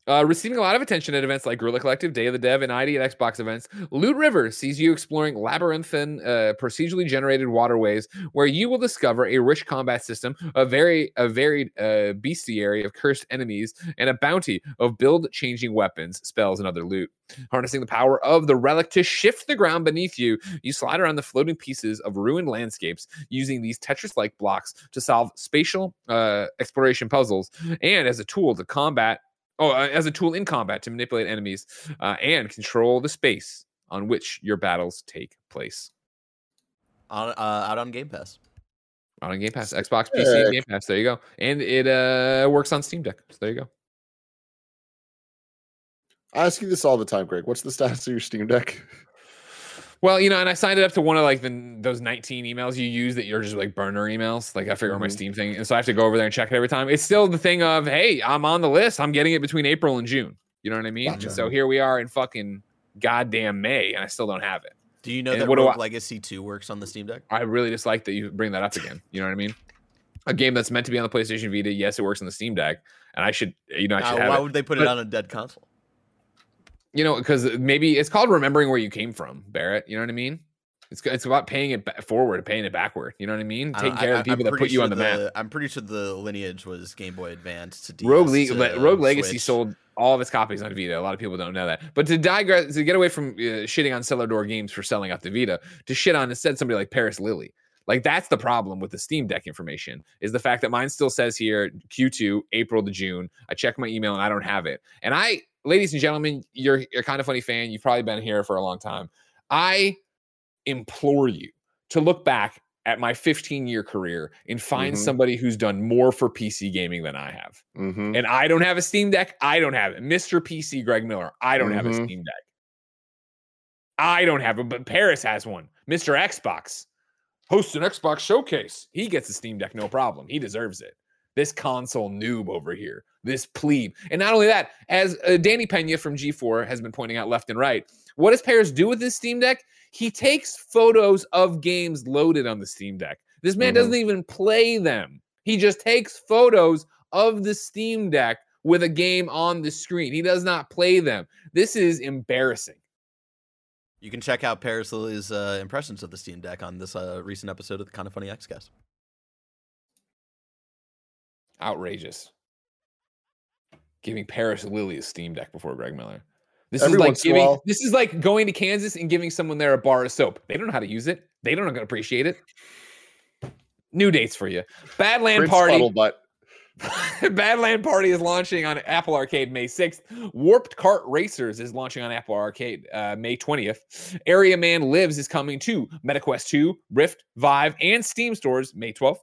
Uh, receiving a lot of attention at events like Guerrilla Collective, Day of the Dev, and ID at Xbox events, Loot River sees you exploring labyrinthine, uh, procedurally generated waterways where you will discover a rich combat system, a very a varied uh, bestiary of cursed enemies, and a bounty of build-changing weapons, spells, and other loot. Harnessing the power of the relic to shift the ground beneath you, you slide around the floating pieces of ruined landscapes using these Tetris-like blocks to solve spatial uh, exploration puzzles, and as a tool to combat. Oh, uh, as a tool in combat to manipulate enemies uh, and control the space on which your battles take place. on, uh, out on Game Pass. Out on Game Pass, Xbox, PC, and Game Pass. There you go, and it uh, works on Steam Deck. So there you go. I ask you this all the time, Greg. What's the status of your Steam Deck? Well, you know, and I signed it up to one of like the those 19 emails you use that you're just like burner emails. Like I figure out my. Steam thing, and so I have to go over there and check it every time. It's still the thing of, hey, I'm on the list. I'm getting it between April and June. You know what I mean? Gotcha. And so here we are in fucking goddamn May, and I still don't have it. Do you know And that what Rogue I- Legacy 2 works on the Steam Deck? I really dislike that you bring that up again. You know what I mean? A game that's meant to be on the PlayStation Vita, yes, it works on the Steam Deck, and I should, you know, I should Uh, have why it. would they put But- it on a dead console? You know, because maybe it's called remembering where you came from, Barrett. You know what I mean? It's it's about paying it forward paying it backward. You know what I mean? I Taking don't- care I- of the people that put you on sure the map. I'm pretty sure the lineage was Game Boy Advance to DS Rogue League, to Rogue Legacy Switch. sold all of its copies on Vita. A lot of people don't know that. But to digress, to get away from uh, shitting on Cellar Door Games for selling out the Vita, to shit on instead somebody like Parris Lilly. Like that's the problem with the Steam Deck information is the fact that mine still says here Q2 April to June. I check my email and I don't have it. And I, ladies and gentlemen, you're you're kind of funny fan. You've probably been here for a long time. I implore you to look back at my 15 year career and find Mhm. somebody who's done more for PC gaming than I have. Mm-hmm. And I don't have a Steam Deck. I don't have it. Mr. PC Greg Miller, I don't have a Mhm. Steam Deck. I don't have it, but Parris has one. Mr. Xbox hosts an Xbox showcase. He gets a Steam Deck, no problem. He deserves it. This console noob over here, this plebe. And not only that, as uh, Danny Pena from G4 has been pointing out left and right, what does Parris do with this Steam Deck? He takes photos of games loaded on the Steam Deck. This man Mhm. doesn't even play them. He just takes photos of the Steam Deck with a game on the screen. He does not play them. This is embarrassing. You can check out Parris Lilly's uh, impressions of the Steam Deck on this uh, recent episode of the Kind of Funny Xcast. Outrageous. Giving Parris Lilly a Steam Deck before Greg Miller. This Every is like once in a giving while- this is like going to Kansas and giving someone there a bar of soap. They don't know how to use it. They don't know how to appreciate it. New dates for you. Badland Prince Party. Badland Party is launching on Apple Arcade May 6th. Warped Kart Racers is launching on Apple Arcade uh, May 20th. Area Man Lives is coming to MetaQuest 2, Rift, Vive, and Steam stores May 12th.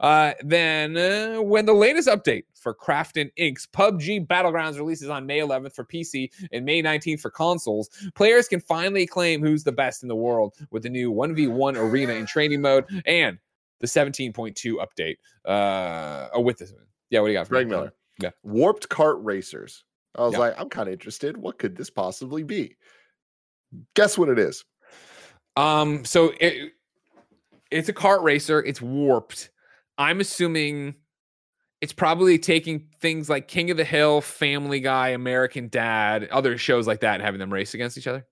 Uh, then, uh, when the latest update for Krafton Inc.'s PUBG Battlegrounds releases on May 11th for PC and May 19th for consoles, players can finally claim who's the best in the world with the new 1v1 arena in training mode and the 17.2 update. Uh, oh, with this. Yeah, what do you got? for me? Greg Miller. Yeah. Warped Kart Racers. I was Yeah. like, I'm kind of interested. What could this possibly be? Guess what it is. Um, so it it's a kart racer. It's warped. I'm assuming it's probably taking things like King of the Hill, Family Guy, American Dad, other shows like that, and having them race against each other.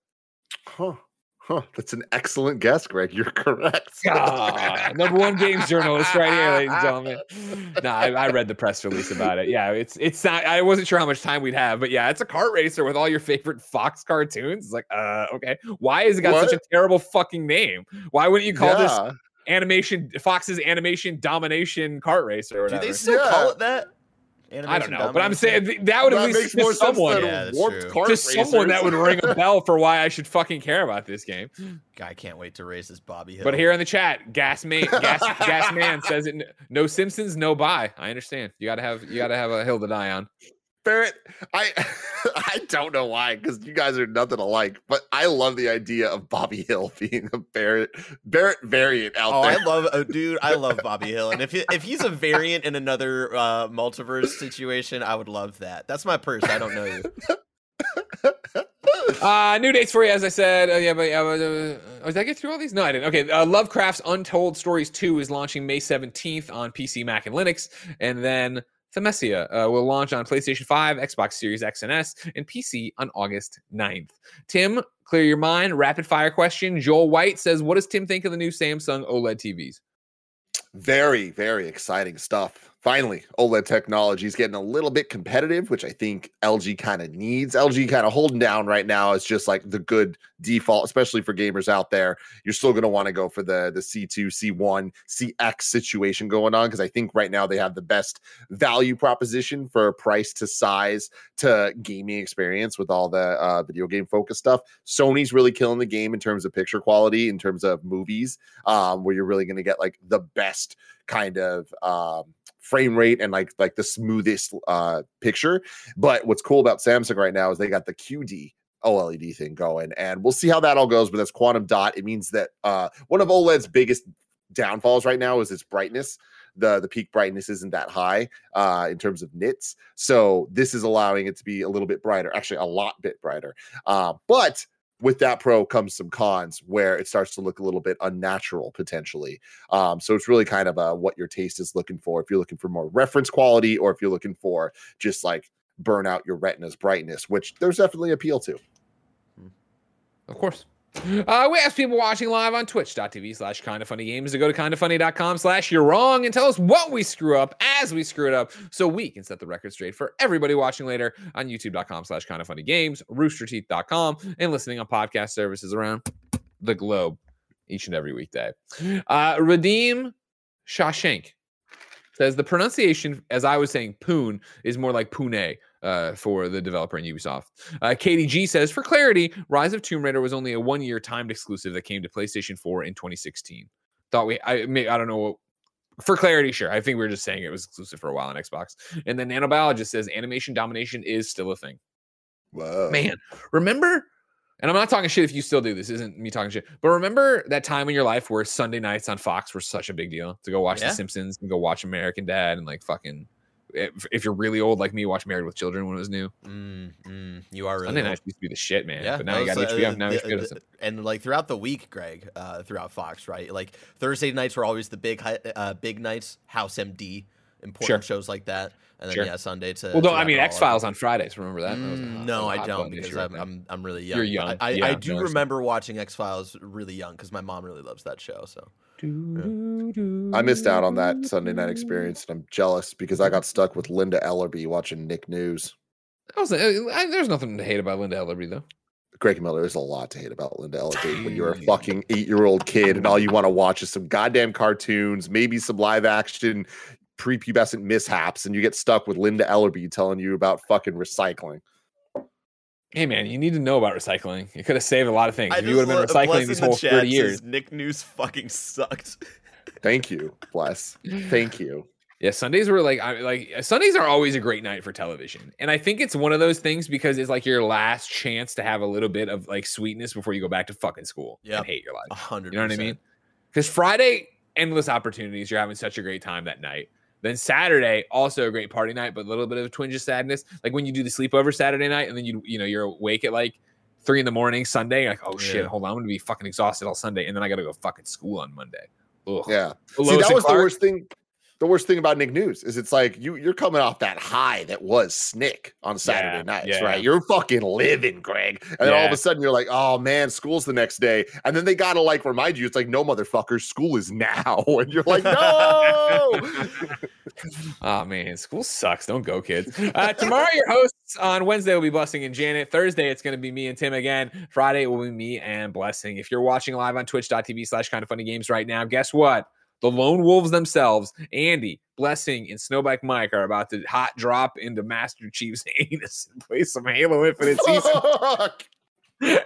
Huh. Huh. That's an excellent guess, Greg. You're correct. Ah, number one games journalist right here, ladies and gentlemen. No, I, I read the press release about it. Yeah, it's it's not. I wasn't sure how much time we'd have, but yeah, it's a kart racer with all your favorite Fox cartoons. It's like, uh, okay, why has it got such a terrible fucking name? Why wouldn't you call this Yeah. Animation Fox's animation domination kart racer or whatever. Do they still Yeah. call it that? I don't Animation know, but I'm saying that would at That least makes more to someone, than Yeah, that's warped true. to someone that would ring a bell for why I should fucking care about this game. Guy can't wait to race this Bobby Hill. But here in the chat, Gas Man, Gas, Gas Man says it. No Simpsons, no buy. I understand. You gotta have you gotta have a hill to die on. Barrett, I I don't know why, because you guys are nothing alike, but I love the idea of Bobby Hill being a Barrett Barrett variant out Oh, there. I love, oh, dude, I love Bobby Hill, and if he, if he's a variant in another uh, multiverse situation, I would love that. That's my purse. I don't know you. Uh, new dates for you, as I said. Uh, yeah, but uh, uh, oh, did I get through all these? No, I didn't. Okay, uh, Lovecraft's Untold Stories 2 is launching May 17th on PC, Mac, and Linux. And then Thymesia uh, will launch on PlayStation 5, Xbox Series X and S, and PC on August 9th. Tim, clear your mind. Rapid fire question. Joel White says, What does Tim think of the new Samsung OLED TVs? very, very exciting stuff. Finally, OLED technology is getting a little bit competitive, which I think LG kind of needs. LG kind of holding down right now is just like the good default, especially for gamers out there. You're still going to want to go for the the C2, C1, CX situation going on because I think right now they have the best value proposition for price to size to gaming experience with all the uh, video game focused stuff. Sony's really killing the game in terms of picture quality, in terms of movies, um, where you're really going to get like the best kind of um, frame rate and like like the smoothest uh, picture. But what's cool about Samsung right now is they got the QD OLED thing going, and we'll see how that all goes. But that's quantum dot. It means that uh, one of OLED's biggest downfalls right now is its brightness. The the peak brightness isn't that high uh, in terms of nits, so this is allowing it to be a little bit brighter, actually a lot bit brighter. Uh, but with that pro comes some cons where it starts to look a little bit unnatural potentially. Um, so it's really kind of uh, what your taste is looking for. If you're looking for more reference quality, or if you're looking for just like burn out your retina's brightness, which there's definitely appeal to. Of course. Uh, we ask people watching live on twitch.tv slash kind of funny games to go to kind of funny.com slash you're wrong and tell us what we screw up as we screw it up so we can set the record straight for everybody watching later on youtube.com slash kind of funny games, roosterteeth.com, and listening on podcast services around the globe each and every weekday. Uh, Redeem Shashank says the pronunciation, as I was saying, Poon is more like Pune uh, for the developer in Ubisoft. Uh, KDG says, for clarity, Rise of Tomb Raider was only a one-year timed exclusive that came to PlayStation 4 in 2016. Thought we, I may, I don't know. For clarity, sure. I think we were just saying it was exclusive for a while on Xbox. And then Nanobiologist says animation domination is still a thing. Whoa. Man, remember? And I'm not talking shit if you still do this. Isn't me talking shit. But remember that time in your life where Sunday nights on Fox were such a big deal to go watch Yeah. The Simpsons and go watch American Dad and like fucking. If, if you're really old like me, watch Married with Children when it was new. Mm, mm, you are really Sunday old. nights used to be the shit, man. Yeah, but now you got was, HBO. uh, Now the- HBO does the- it. and like throughout the week, Greg, uh, throughout Fox, right? Like Thursday nights were always the big, uh, big nights. House MD, important Sure. shows like that, and then Sure. yeah, Sunday to. Well, no, to I mean X Files on Fridays. Remember that? That was a Mm, hot- no, a I hot don't because I'm, man. I'm I'm really young. You're young. I, I, Yeah, I no, do I understand. remember watching X Files really young because my mom really loves that show. So I missed out on that Sunday night experience, and I'm jealous because I got stuck with Linda Ellerbee watching Nick News. I was, I, there's nothing to hate about Linda Ellerbee though. Greg Miller, there's a lot to hate about Linda Ellerbee when you're a fucking eight year old kid and all you want to watch is some goddamn cartoons, maybe some live action prepubescent mishaps, and you get stuck with Linda Ellerbee telling you about fucking recycling. Hey man, you need to know about recycling. You could have saved a lot of things. I if you would have been recycling Bless these in the whole chat 30 says years. Nick News fucking sucked. Thank you, bless. Thank you. Yeah, Sundays were like I like Sundays are always a great night for television. And I think it's one of those things because it's like your last chance to have a little bit of like sweetness before you go back to fucking school Yep. and hate your life. A hundred. You know what I mean? Because Friday, endless opportunities. You're having such a great time that night. Then Saturday, also a great party night, but a little bit of a twinge of sadness. Like when you do the sleepover Saturday night, and then you you know you're awake at like three in the morning Sunday. Like, oh shit, Yeah. hold on, I'm gonna be fucking exhausted all Sunday, and then I gotta go fucking school on Monday. Ugh. Yeah. Lois See, that and was the worst thing. The worst thing about Nick News is it's like you you're coming off that high that was Snick on Saturday Yeah, nights, yeah. right? You're fucking living, Greg. And then all of a sudden you're like, oh man, school's the next day. And then they gotta like remind you, it's like, no, motherfucker, school is now. And you're like, no. Oh man, school sucks. Don't go, kids. Uh, tomorrow, your hosts on Wednesday will be Blessing and Janet. Thursday, it's going to be me and Tim again. Friday it will be me and Blessing. If you're watching live on twitch.tv slash kind of funny games right now, guess what? The Lone Wolves themselves, Andy, Blessing, and Snowbike Mike are about to hot drop into Master Chief's anus and play some Halo Infinite season Fuck.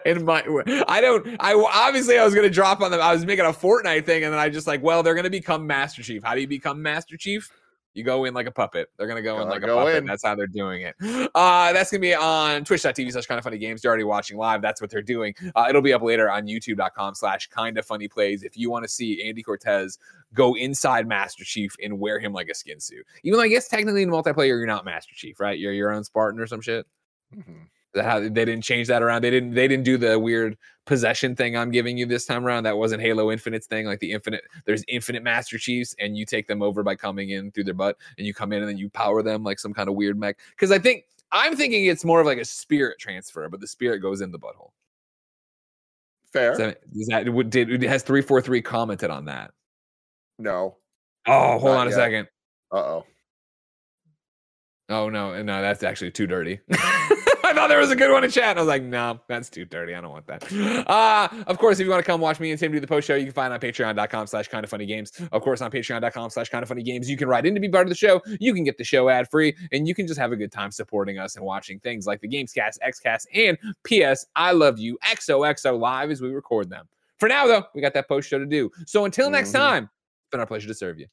in my I don't I obviously I was gonna drop on them. I was making a Fortnite thing, and then I just like, well, they're gonna become Master Chief. How do you become Master Chief? You go in like a puppet. They're gonna go in Gotta like a puppet. in. That's how they're doing it. Uh that's gonna be on twitch.tv slash kind of funny games. You're already watching live. That's what they're doing. Uh, it'll be up later on youtube.com slash kind of funny plays. If you want to see Andy Cortez go inside Master Chief and wear him like a skin suit. Even though I guess technically in multiplayer, you're not Master Chief, right? You're your own Spartan or some shit Mhm. that how they didn't change that around. They didn't they didn't do the weird possession thing I'm giving you this time around. That wasn't Halo Infinite's thing. Like the infinite, there's infinite Master Chiefs, and you take them over by coming in through their butt, and you come in and then you power them like some kind of weird mech. Because I think I'm thinking it's more of like a spirit transfer, but the spirit goes in the butthole. Fair. Is that, that did has three four three commented on that? No. Oh, hold Not on a yet. second. Uh oh. Oh no, no, that's actually too dirty. I thought there was a good one in chat. I was like, no, that's too dirty. I don't want that. Uh, of course, if you want to come watch me and Tim do the post show, you can find it on patreon.com slash kind of funny games. Of course, on patreon.com slash kind of funny games, you can write in to be part of the show. You can get the show ad free, and you can just have a good time supporting us and watching things like the Gamescast, Xcast, and PS I Love You XOXO live as we record them. For now, though, we got that post show to do. So until next Mhm. time, been our pleasure to serve you.